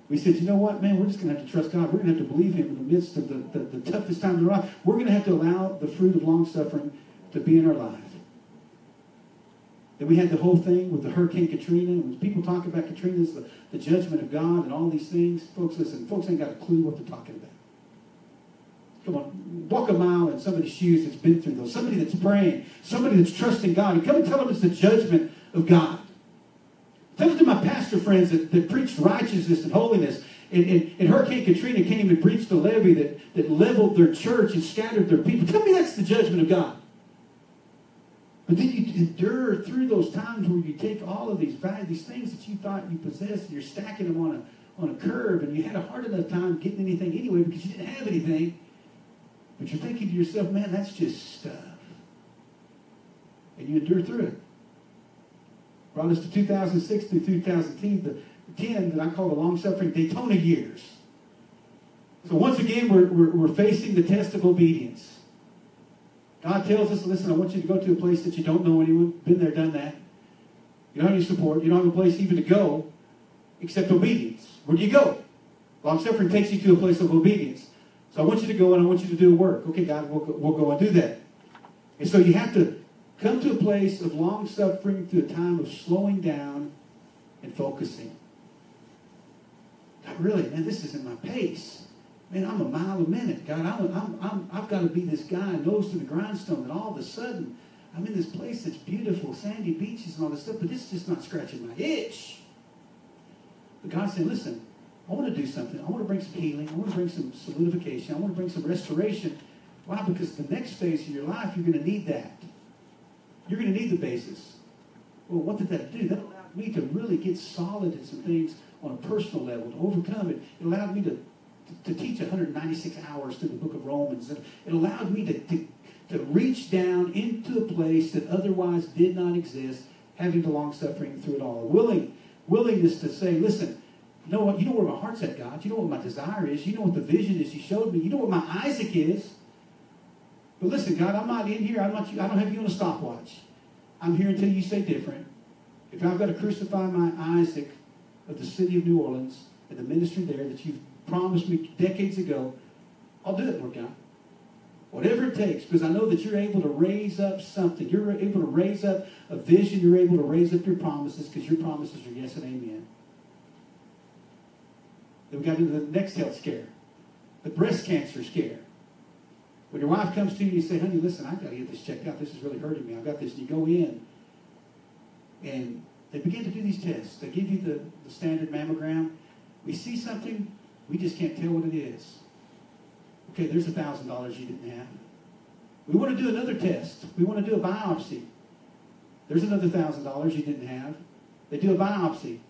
We said, you know what, man, we're just going to have to trust God. We're going to have to believe Him in the midst of the, the, the toughest time in our life. We're going to have to allow the fruit of long suffering to be in our life. Then we had the whole thing with the Hurricane Katrina. When people talk about Katrina the, the judgment of God and all these things, folks, listen, folks ain't got a clue what they're talking about. Come on, walk a mile in somebody's shoes that's been through those. Somebody that's praying, somebody that's trusting God. And come and tell them it's the judgment of God. Tell it to my pastor friends that, that preached righteousness and holiness. And, and, and, Hurricane Katrina came and breached the levee that, that leveled their church and scattered their people. Tell me that's the judgment of God. But then you endure through those times where you take all of these bad, these things that you thought you possessed, and you're stacking them on a, on a curve, and you had a hard enough time getting anything anyway because you didn't have anything. But you're thinking to yourself, man, that's just stuff. And you endure through it. Brought us to 2006 through 2010, the 10 that I call the long-suffering Daytona years. So once again, we're, we're, we're facing the test of obedience. God tells us, listen, I want you to go to a place that you don't know anyone, been there, done that. You don't have any support. You don't have a place even to go except obedience. Where do you go? Long suffering takes you to a place of obedience. So I want you to go and I want you to do work. Okay, God, we'll go, we'll go and do that. And so you have to come to a place of long suffering through a time of slowing down and focusing. God, really, man, this isn't my pace. Man, I'm a mile a minute. God, I'm, I'm, I'm, I've got to be this guy nose to the grindstone. And all of a sudden, I'm in this place that's beautiful, sandy beaches and all this stuff, but it's just not scratching my itch. But God's said, listen, I want to do something. I want to bring some healing. I want to bring some solidification. I want to bring some restoration. Why? Because the next phase of your life, you're going to need that. You're going to need the basis. Well, what did that do? That allowed me to really get solid in some things on a personal level, to overcome it. It allowed me to, to, teach 196 hours through the book of Romans. It allowed me to, to, to reach down into a place that otherwise did not exist, having the long suffering through it all. Willing, willingness to say, listen, you know what? You know where my heart's at, God. You know what my desire is. You know what the vision is you showed me. You know what my Isaac is. But listen, God, I'm not in here. I'm not. I don't have you on a stopwatch. I'm here until you say different. If I've got to crucify my Isaac of the city of New Orleans and the ministry there that you've promised me decades ago, I'll do it, Lord God. Whatever it takes, because I know that you're able to raise up something. You're able to raise up a vision. You're able to raise up your promises because your promises are yes and amen. Then we got into the next health scare, the breast cancer scare. When your wife comes to you and you say, honey, listen, I've got to get this checked out. This is really hurting me. I've got this. And you go in, and they begin to do these tests. They give you the, the standard mammogram. We see something, we just can't tell what it is. Okay, there's a $1,000 you didn't have. We want to do another test. We want to do a biopsy. There's another $1,000 you didn't have. They do a biopsy.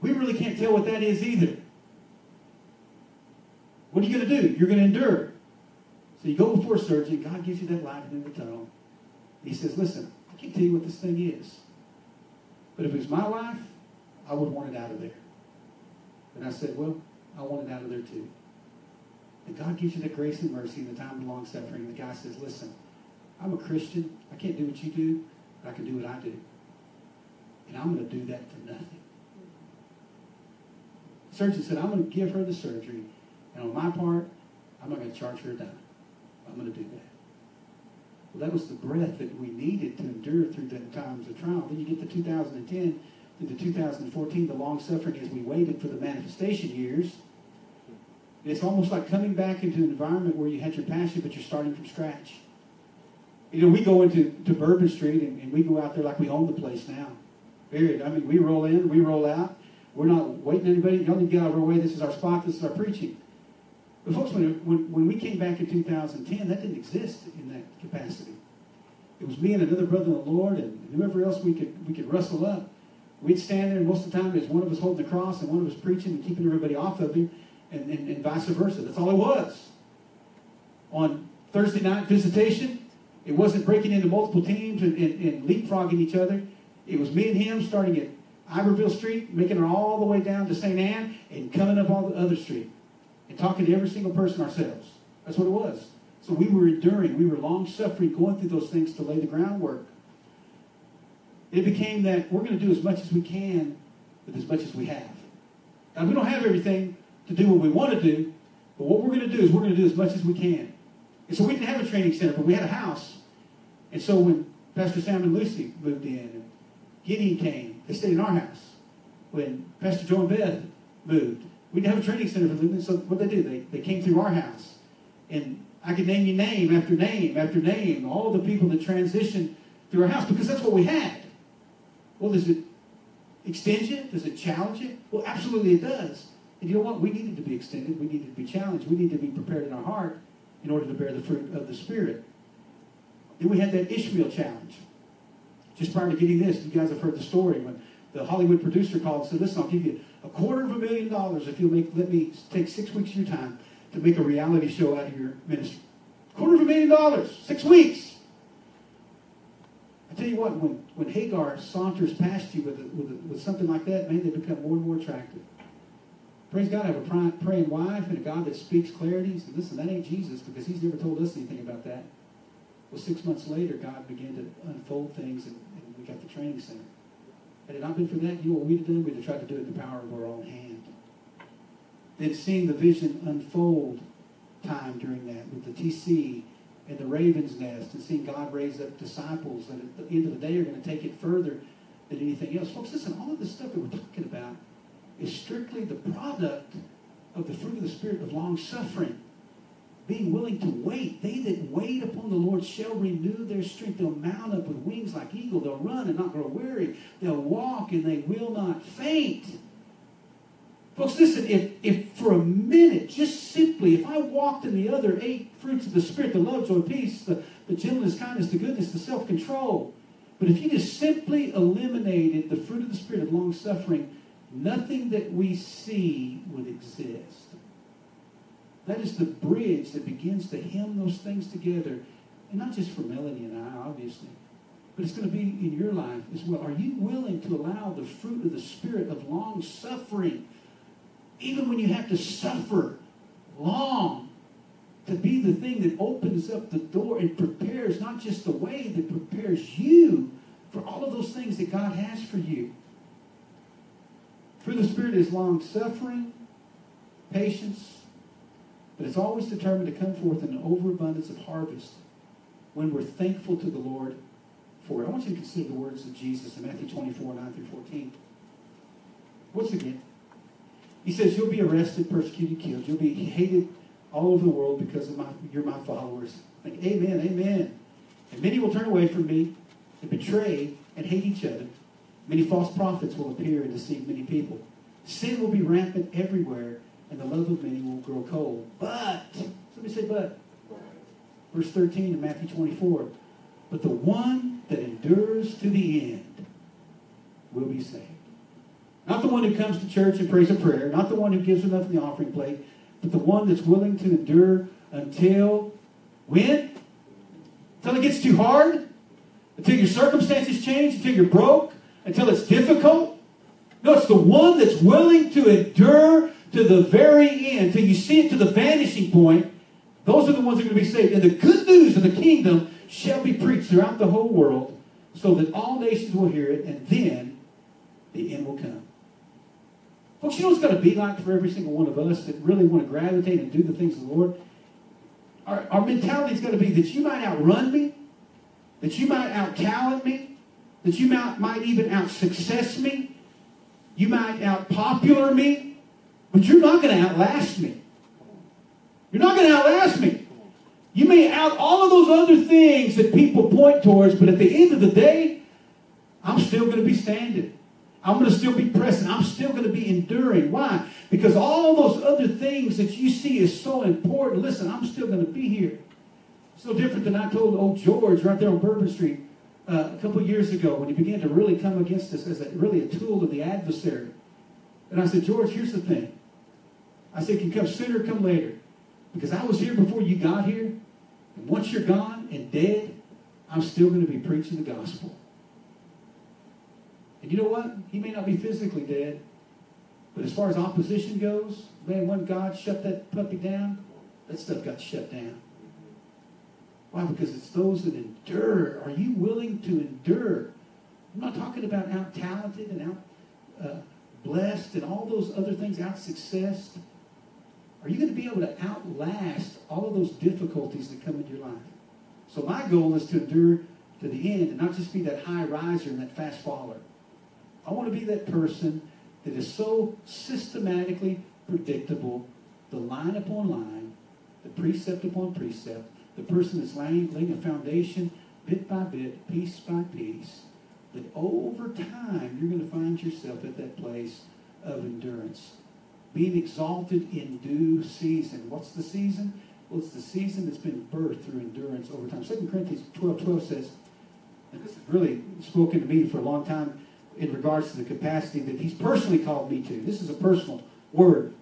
We really can't tell what that is either. What are you going to do? You're going to endure. So you go before a surgeon, God gives you that light in the tunnel. He says, listen, I can't tell you what this thing is. But if it was my life, I would want it out of there. And I said, well, I want it out of there too. And God gives you the grace and mercy in the time of long suffering. The guy says, listen, I'm a Christian. I can't do what you do, but I can do what I do. And I'm going to do that for nothing. The surgeon said, I'm going to give her the surgery. And on my part, I'm not going to charge her a dime. I'm going to do that. Well, that was the breath that we needed to endure through the times of trial. Then you get to 2010, through the 2014, the long suffering as we waited for the manifestation years. It's almost like coming back into an environment where you had your passion, but you're starting from scratch. You know, we go into to Bourbon Street and, and we go out there like we own the place now. Period. I mean, we roll in, we roll out. We're not waiting anybody. Y'all need to get out of our way. This is our spot. This is our preaching. But folks, when, when, when we came back in 2010, that didn't exist in that capacity. It was me and another brother in the Lord and whoever else we could we could rustle up. We'd stand there, and most of the time it was one of us holding the cross and one of us preaching and keeping everybody off of him, and, and, and vice versa. That's all it was. On Thursday night visitation, it wasn't breaking into multiple teams and, and, and leapfrogging each other. It was me and him starting at Iberville Street, making it all the way down to St. Ann, and coming up all the other street and talking to every single person ourselves. That's what it was. So we were enduring, we were long suffering, going through those things to lay the groundwork. It became that we're going to do as much as we can with as much as we have. Now, we don't have everything to do what we want to do, but what we're going to do is we're going to do as much as we can. And so we didn't have a training center, but we had a house. And so when Pastor Sam and Lucy moved in, and Gideon came, they stayed in our house. When Pastor Joe and Beth moved, we didn't have a training center for them. So what they do, they, they came through our house. And I could name you name after name after name, all the people that transitioned through our house because that's what we had. Well, does it extend you? Does it challenge you? Well, absolutely it does. And you know what? We needed to be extended. We needed to be challenged. We needed to be prepared in our heart in order to bear the fruit of the Spirit. Then we had that Ishmael challenge. Just prior to getting this, you guys have heard the story when the Hollywood producer called and said, listen, I'll give you a quarter of a million dollars if you'll make, let me take six weeks of your time to make a reality show out of your ministry. Quarter of a million dollars, six weeks. I tell you what, when, when Hagar saunters past you with, a, with, a, with something like that, man, they become more and more attractive. Praise God, I have a praying wife and a God that speaks clarity. So listen, that ain't Jesus because he's never told us anything about that. Well, six months later, God began to unfold things, and, and we got the training center. Had it not been for that, you know what we'd have done? We'd have tried to do it in the power of our own hand. Then seeing the vision unfold time during that with the TC and the raven's nest and seeing God raise up disciples that at the end of the day are going to take it further than anything else. Folks, listen, all of this stuff that we're talking about is strictly the product of the fruit of the Spirit of long suffering. Being willing to wait. They that wait upon the Lord shall renew their strength. They'll mount up with wings like eagle. They'll run and not grow weary. They'll walk and they will not faint. Folks, listen, if, if for a minute, just simply, if I walked in the other eight fruits of the Spirit, the love, joy, peace, the, the gentleness, kindness, the goodness, the self control, but if you just simply eliminated the fruit of the Spirit of long suffering, nothing that we see would exist. That is the bridge that begins to hem those things together. And not just for Melanie and I, obviously, but it's going to be in your life as well. Are you willing to allow the fruit of the Spirit of long suffering, even when you have to suffer long, to be the thing that opens up the door and prepares not just the way, that prepares you for all of those things that God has for you? Of the Spirit is long suffering, patience, but it's always determined to come forth in an overabundance of harvest when we're thankful to the Lord for it. I want you to consider the words of Jesus in Matthew 24, 9 through 14. Once again, he says, You'll be arrested, persecuted, killed. You'll be hated all over the world because of my, you're my followers. Like, amen, amen. And many will turn away from me and betray and hate each other. Many false prophets will appear and deceive many people. Sin will be rampant everywhere, and the love of many will grow cold. But, somebody say, but. Verse 13 in Matthew 24. But the one that endures to the end will be saved. Not the one who comes to church and prays a prayer, not the one who gives enough in the offering plate, but the one that's willing to endure until when? Until it gets too hard? Until your circumstances change? Until you're broke? Until it's difficult? No, it's the one that's willing to endure to the very end, until you see it to the vanishing point. Those are the ones that are going to be saved. And the good news of the kingdom shall be preached throughout the whole world so that all nations will hear it, and then the end will come. Folks, you know what it's going to be like for every single one of us that really want to gravitate and do the things of the Lord? Our, our mentality is going to be that you might outrun me, that you might out me, that you might, might even out success me, you might out popular me, but you're not going to outlast me. You're not going to outlast me. You may out all of those other things that people point towards, but at the end of the day, I'm still going to be standing. I'm going to still be present. I'm still going to be enduring. Why? Because all those other things that you see is so important. Listen, I'm still going to be here. It's no different than I told old George right there on Bourbon Street uh, a couple years ago when he began to really come against us as a, really a tool of the adversary. And I said, George, here's the thing. I said, can come sooner come later. Because I was here before you got here. And once you're gone and dead, I'm still going to be preaching the gospel. And you know what? He may not be physically dead, but as far as opposition goes, man, when God shut that puppy down, that stuff got shut down. Why? Because it's those that endure. Are you willing to endure? I'm not talking about out talented and out uh, blessed and all those other things, out success. Are you going to be able to outlast all of those difficulties that come in your life? So my goal is to endure to the end and not just be that high riser and that fast faller. I want to be that person that is so systematically predictable, the line upon line, the precept upon precept, the person that's laying, laying a foundation bit by bit, piece by piece, that over time you're going to find yourself at that place of endurance. Being exalted in due season. What's the season? Well, it's the season that's been birthed through endurance over time. 2 Corinthians 12 12 says, and this has really spoken to me for a long time in regards to the capacity that he's personally called me to. This is a personal word.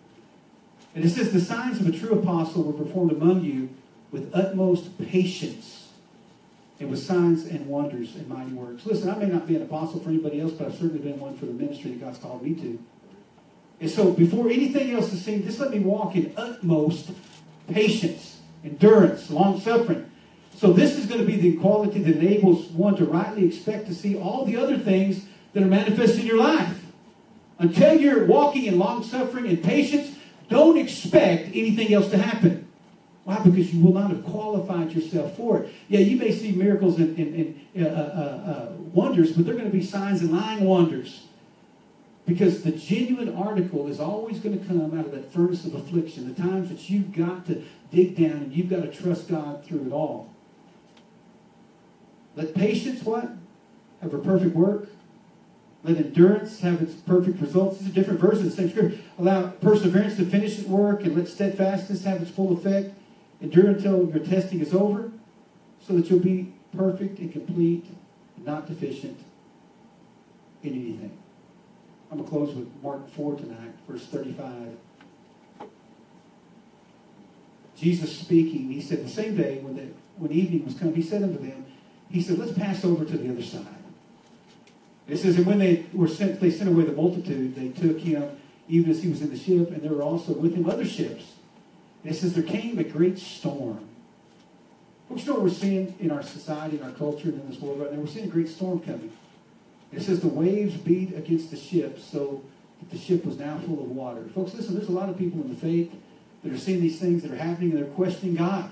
And it says, The signs of a true apostle were performed among you with utmost patience and with signs and wonders and mighty works. Listen, I may not be an apostle for anybody else, but I've certainly been one for the ministry that God's called me to. And so, before anything else is seen, just let me walk in utmost patience, endurance, long suffering. So this is going to be the quality that enables one to rightly expect to see all the other things that are manifest in your life. Until you're walking in long suffering and patience, don't expect anything else to happen. Why? Because you will not have qualified yourself for it. Yeah, you may see miracles and, and, and uh, uh, uh, wonders, but they're going to be signs and lying wonders. Because the genuine article is always going to come out of that furnace of affliction, the times that you've got to dig down and you've got to trust God through it all. Let patience what? Have her perfect work. Let endurance have its perfect results. These are different verses of the same scripture. Allow perseverance to finish its work and let steadfastness have its full effect. Endure until your testing is over so that you'll be perfect and complete, and not deficient in anything. I'm going to close with Mark 4 tonight, verse 35. Jesus speaking, he said the same day when, the, when evening was come, he said unto them, he said, let's pass over to the other side. It says, and when they were sent, they sent away the multitude, they took him even as he was in the ship, and there were also with him other ships. And it says, there came a great storm. Know what we're seeing in our society, in our culture, and in this world right now? We're seeing a great storm coming. It says the waves beat against the ship, so that the ship was now full of water. Folks, listen, there's a lot of people in the faith that are seeing these things that are happening, and they're questioning God.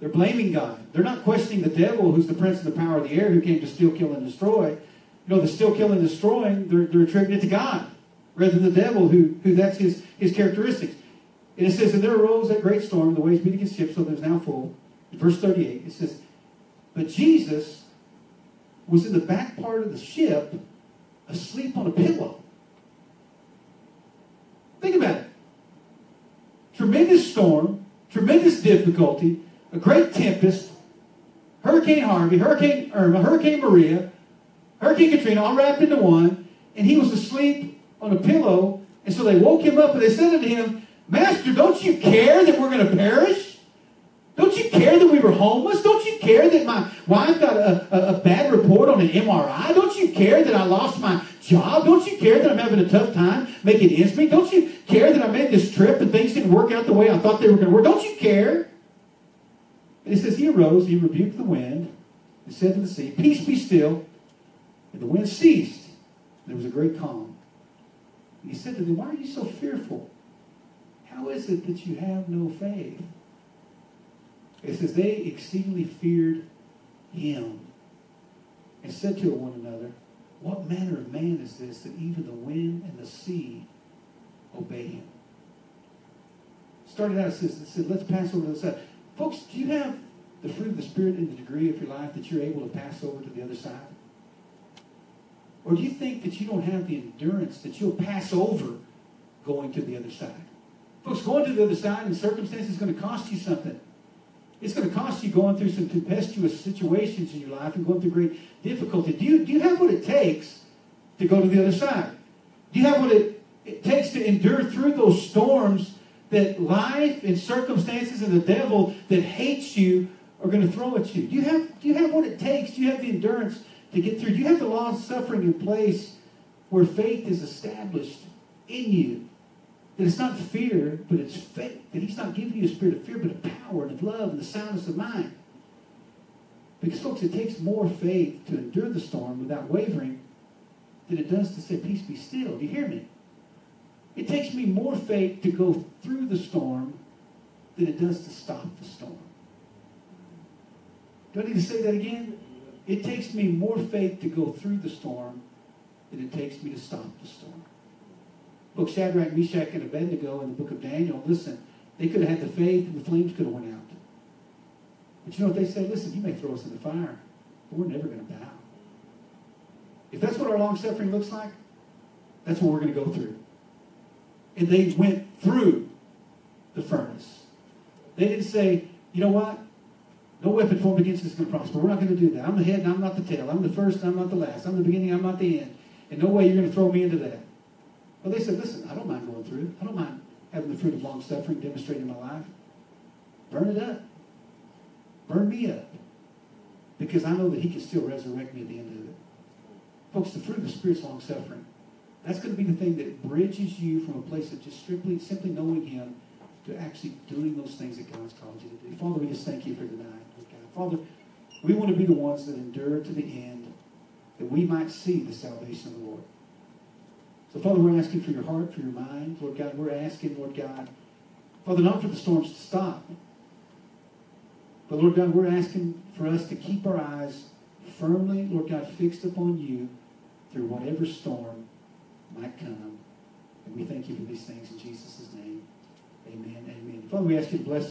They're blaming God. They're not questioning the devil, who's the prince of the power of the air, who came to steal, kill, and destroy. You know, the steal, kill, and destroying, they're, they're attributed to God rather than the devil, who, who that's his, his characteristics. And it says, And there arose that great storm, the waves beat against ship, so there's now full. In verse 38, it says, But Jesus was in the back part of the ship, asleep on a pillow. Think about it. Tremendous storm, tremendous difficulty, a great tempest, Hurricane Harvey, Hurricane Irma, Hurricane Maria, Hurricane Katrina, all wrapped into one, and he was asleep on a pillow. And so they woke him up and they said to him, Master, don't you care that we're going to perish? Don't you care that we were homeless? Don't you care that my wife got a, a, a, bad report on an MRI? Don't you care that I lost my job? Don't you care that I'm having a tough time making ends meet? Don't you care that I made this trip and things didn't work out the way I thought they were going to work? Don't you care? And it says, He arose, he rebuked the wind, and said to the sea, Peace be still. And the wind ceased. There was a great calm. And he said to them, Why are you so fearful? How is it that you have no faith? It says, They exceedingly feared him and said to one another, What manner of man is this that even the wind and the sea obey him? Started out, it says, said, Let's pass over to the side. Folks, do you have the fruit of the Spirit in the degree of your life that you're able to pass over to the other side? Or do you think that you don't have the endurance that you'll pass over going to the other side? Folks, going to the other side in circumstances is going to cost you something. It's going to cost you going through some tempestuous situations in your life and going through great difficulty. Do you, do you have what it takes to go to the other side? Do you have what it, it takes to endure through those storms that life and circumstances and the devil that hates you are going to throw at you? Do you have, do you have what it takes? Do you have the endurance to get through? Do you have the of suffering in place where faith is established in you? That it's not fear, but it's faith. That he's not giving you a spirit of fear, but of power and of love and the soundness of mind. Because, folks, it takes more faith to endure the storm without wavering than it does to say, Peace be still. Do you hear me? It takes me more faith to go through the storm than it does to stop the storm. Do I need to say that again? It takes me more faith to go through the storm than it takes me to stop the storm. Book Shadrach, Meshach, and Abednego in the book of Daniel, listen, they could have had the faith and the flames could have went out. But you know what they said? Listen, you may throw us in the fire, but we're never going to bow. If that's what our long suffering looks like, that's what we're going to go through and they went through the furnace. They didn't say, you know what? No weapon formed against us is going to prosper. We're not going to do that. I'm the head and I'm not the tail. I'm the first and I'm not the last. I'm the beginning, I'm not the end. And no way you're going to throw me into that. Well, they said, listen, I don't mind going through. I don't mind having the fruit of long suffering demonstrated in my life. Burn it up. Burn me up. Because I know that he can still resurrect me at the end of it. Folks, the fruit of the Spirit's long suffering. That's going to be the thing that bridges you from a place of just strictly, simply knowing Him to actually doing those things that God's called you to do. Father, we just thank you for tonight. Father, we want to be the ones that endure to the end, that we might see the salvation of the Lord. So, Father, we're asking for your heart, for your mind, Lord God. We're asking, Lord God, Father, not for the storms to stop, but Lord God, we're asking for us to keep our eyes firmly, Lord God, fixed upon you through whatever storm might come. And we thank you for these things in Jesus' name. Amen. Amen. Father, we ask you to bless.